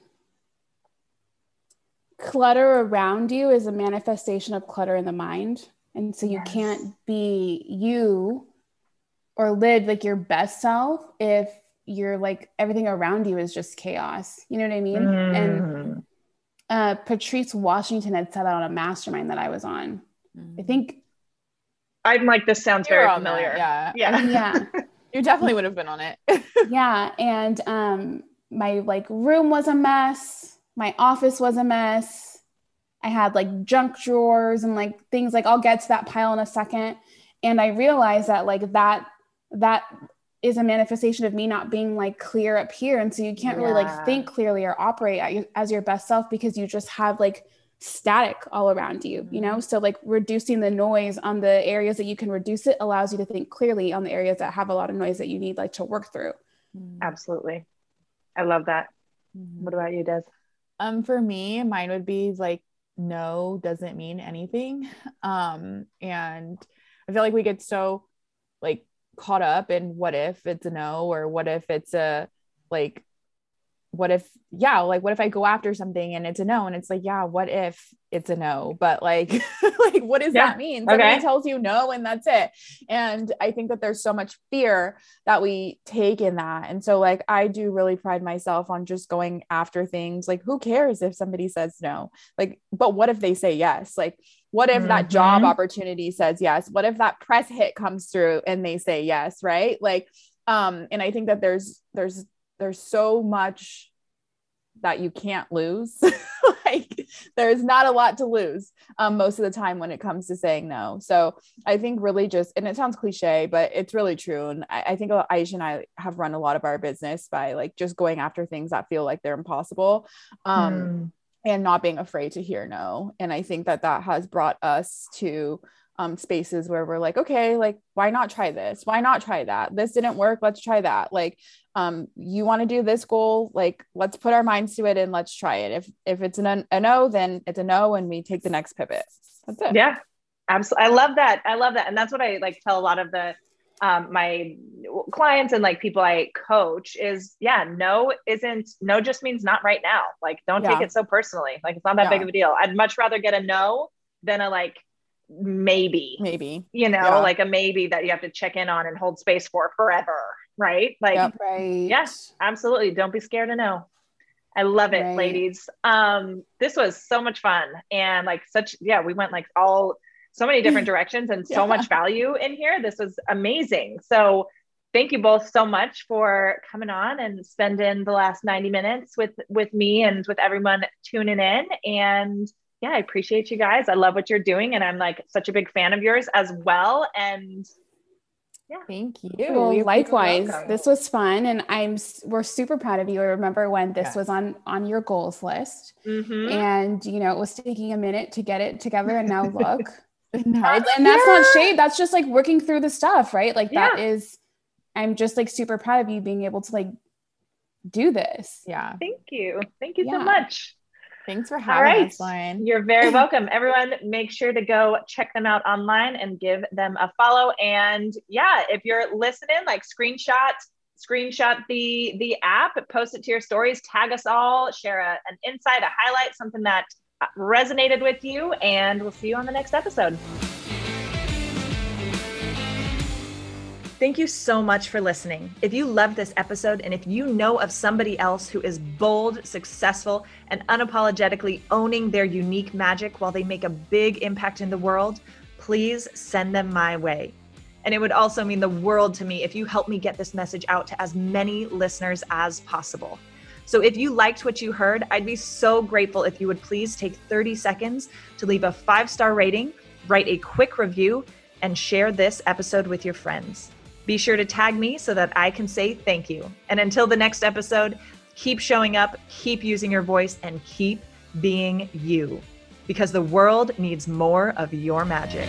clutter around you is a manifestation of clutter in the mind. And so you yes. can't be you or live like your best self if you're like everything around you is just chaos. You know what I mean? Mm. And uh, Patrice Washington had said that on a mastermind that I was on. Mm. I think I'm like, this sounds very familiar. That, yeah. Yeah. yeah. you definitely would have been on it. yeah. And um, my like room was a mess. My office was a mess. I had like junk drawers and like things like I'll get to that pile in a second. And I realized that like that that is a manifestation of me not being like clear up here. And so you can't really like think clearly or operate your, as your best self because you just have like static all around you, you know? Mm-hmm. So like reducing the noise on the areas that you can reduce it allows you to think clearly on the areas that have a lot of noise that you need like to work through. Mm-hmm. Absolutely. I love that. Mm-hmm. What about you, Des? Um, for me, mine would be like no doesn't mean anything. Um, and I feel like we get so like caught up in what if it's a no or what if it's a like what if yeah like what if i go after something and it's a no? And it's like yeah what if it's a no? But like like what does yeah. that mean? Somebody okay. tells you no and that's it. And i think that there's so much fear that we take in that. And so like i do really pride myself on just going after things. Like who cares if somebody says no? Like but what if they say yes? Like what if mm-hmm. that job mm-hmm. opportunity says yes? What if that press hit comes through and they say yes right? Like um and i think that there's there's there's so much that you can't lose. like there's not a lot to lose um, most of the time when it comes to saying no. So I think really just, and it sounds cliche, but it's really true. And I, I think Aisha and I have run a lot of our business by like just going after things that feel like they're impossible. Um, mm. And not being afraid to hear no. And I think that that has brought us to um, spaces where we're like, okay, like, why not try this? Why not try that? This didn't work. Let's try that. Like, um, you want to do this goal, like, let's put our minds to it and let's try it. If if it's an, a no, then it's a no, and we take the next pivot. That's it. Yeah, absolutely. I love that. I love that, and that's what I like tell a lot of the um, my clients and like people I coach is yeah, no isn't no just means not right now. Like, don't yeah. take it so personally. Like, it's not that yeah. big of a deal. I'd much rather get a no than a like maybe maybe. you know yeah. like a maybe that you have to check in on and hold space for forever right? Like yep. right. yes absolutely. Don't be scared to know. I love it right. ladies. Um this was so much fun and like such yeah we went like all so many different directions and so yeah. much value in here. This was amazing. So thank you both so much for coming on and spending the last 90 minutes with with me and with everyone tuning in. And yeah, I appreciate you guys. I love what you're doing. And I'm like such a big fan of yours as well. And yeah. Thank you. Well, likewise, this was fun, and I'm we're super proud of you. I remember when this yes. was on on your goals list, mm-hmm. and you know it was taking a minute to get it together, and now look, and, now and that's not shade. That's just like working through the stuff, right? Like that yeah. is. I'm just like super proud of you being able to like do this. Yeah. Thank you. Thank you yeah. so much. Thanks for having right. us, Lauren. You're very welcome. Everyone, make sure to go check them out online and give them a follow. And yeah, if you're listening, like screenshot, screenshot the the app, post it to your stories, tag us all, share a, an insight, a highlight, something that uh, resonated with you, and we'll see you on the next episode. Thank you so much for listening. If you loved this episode and if you know of somebody else who is bold, successful, and unapologetically owning their unique magic while they make a big impact in the world, please send them my way. And it would also mean the world to me if you help me get this message out to as many listeners as possible. So if you liked what you heard, I'd be so grateful if you would please take 30 seconds to leave a five star rating, write a quick review, and share this episode with your friends. Be sure to tag me so that I can say thank you. And until the next episode, keep showing up, keep using your voice, and keep being you because the world needs more of your magic.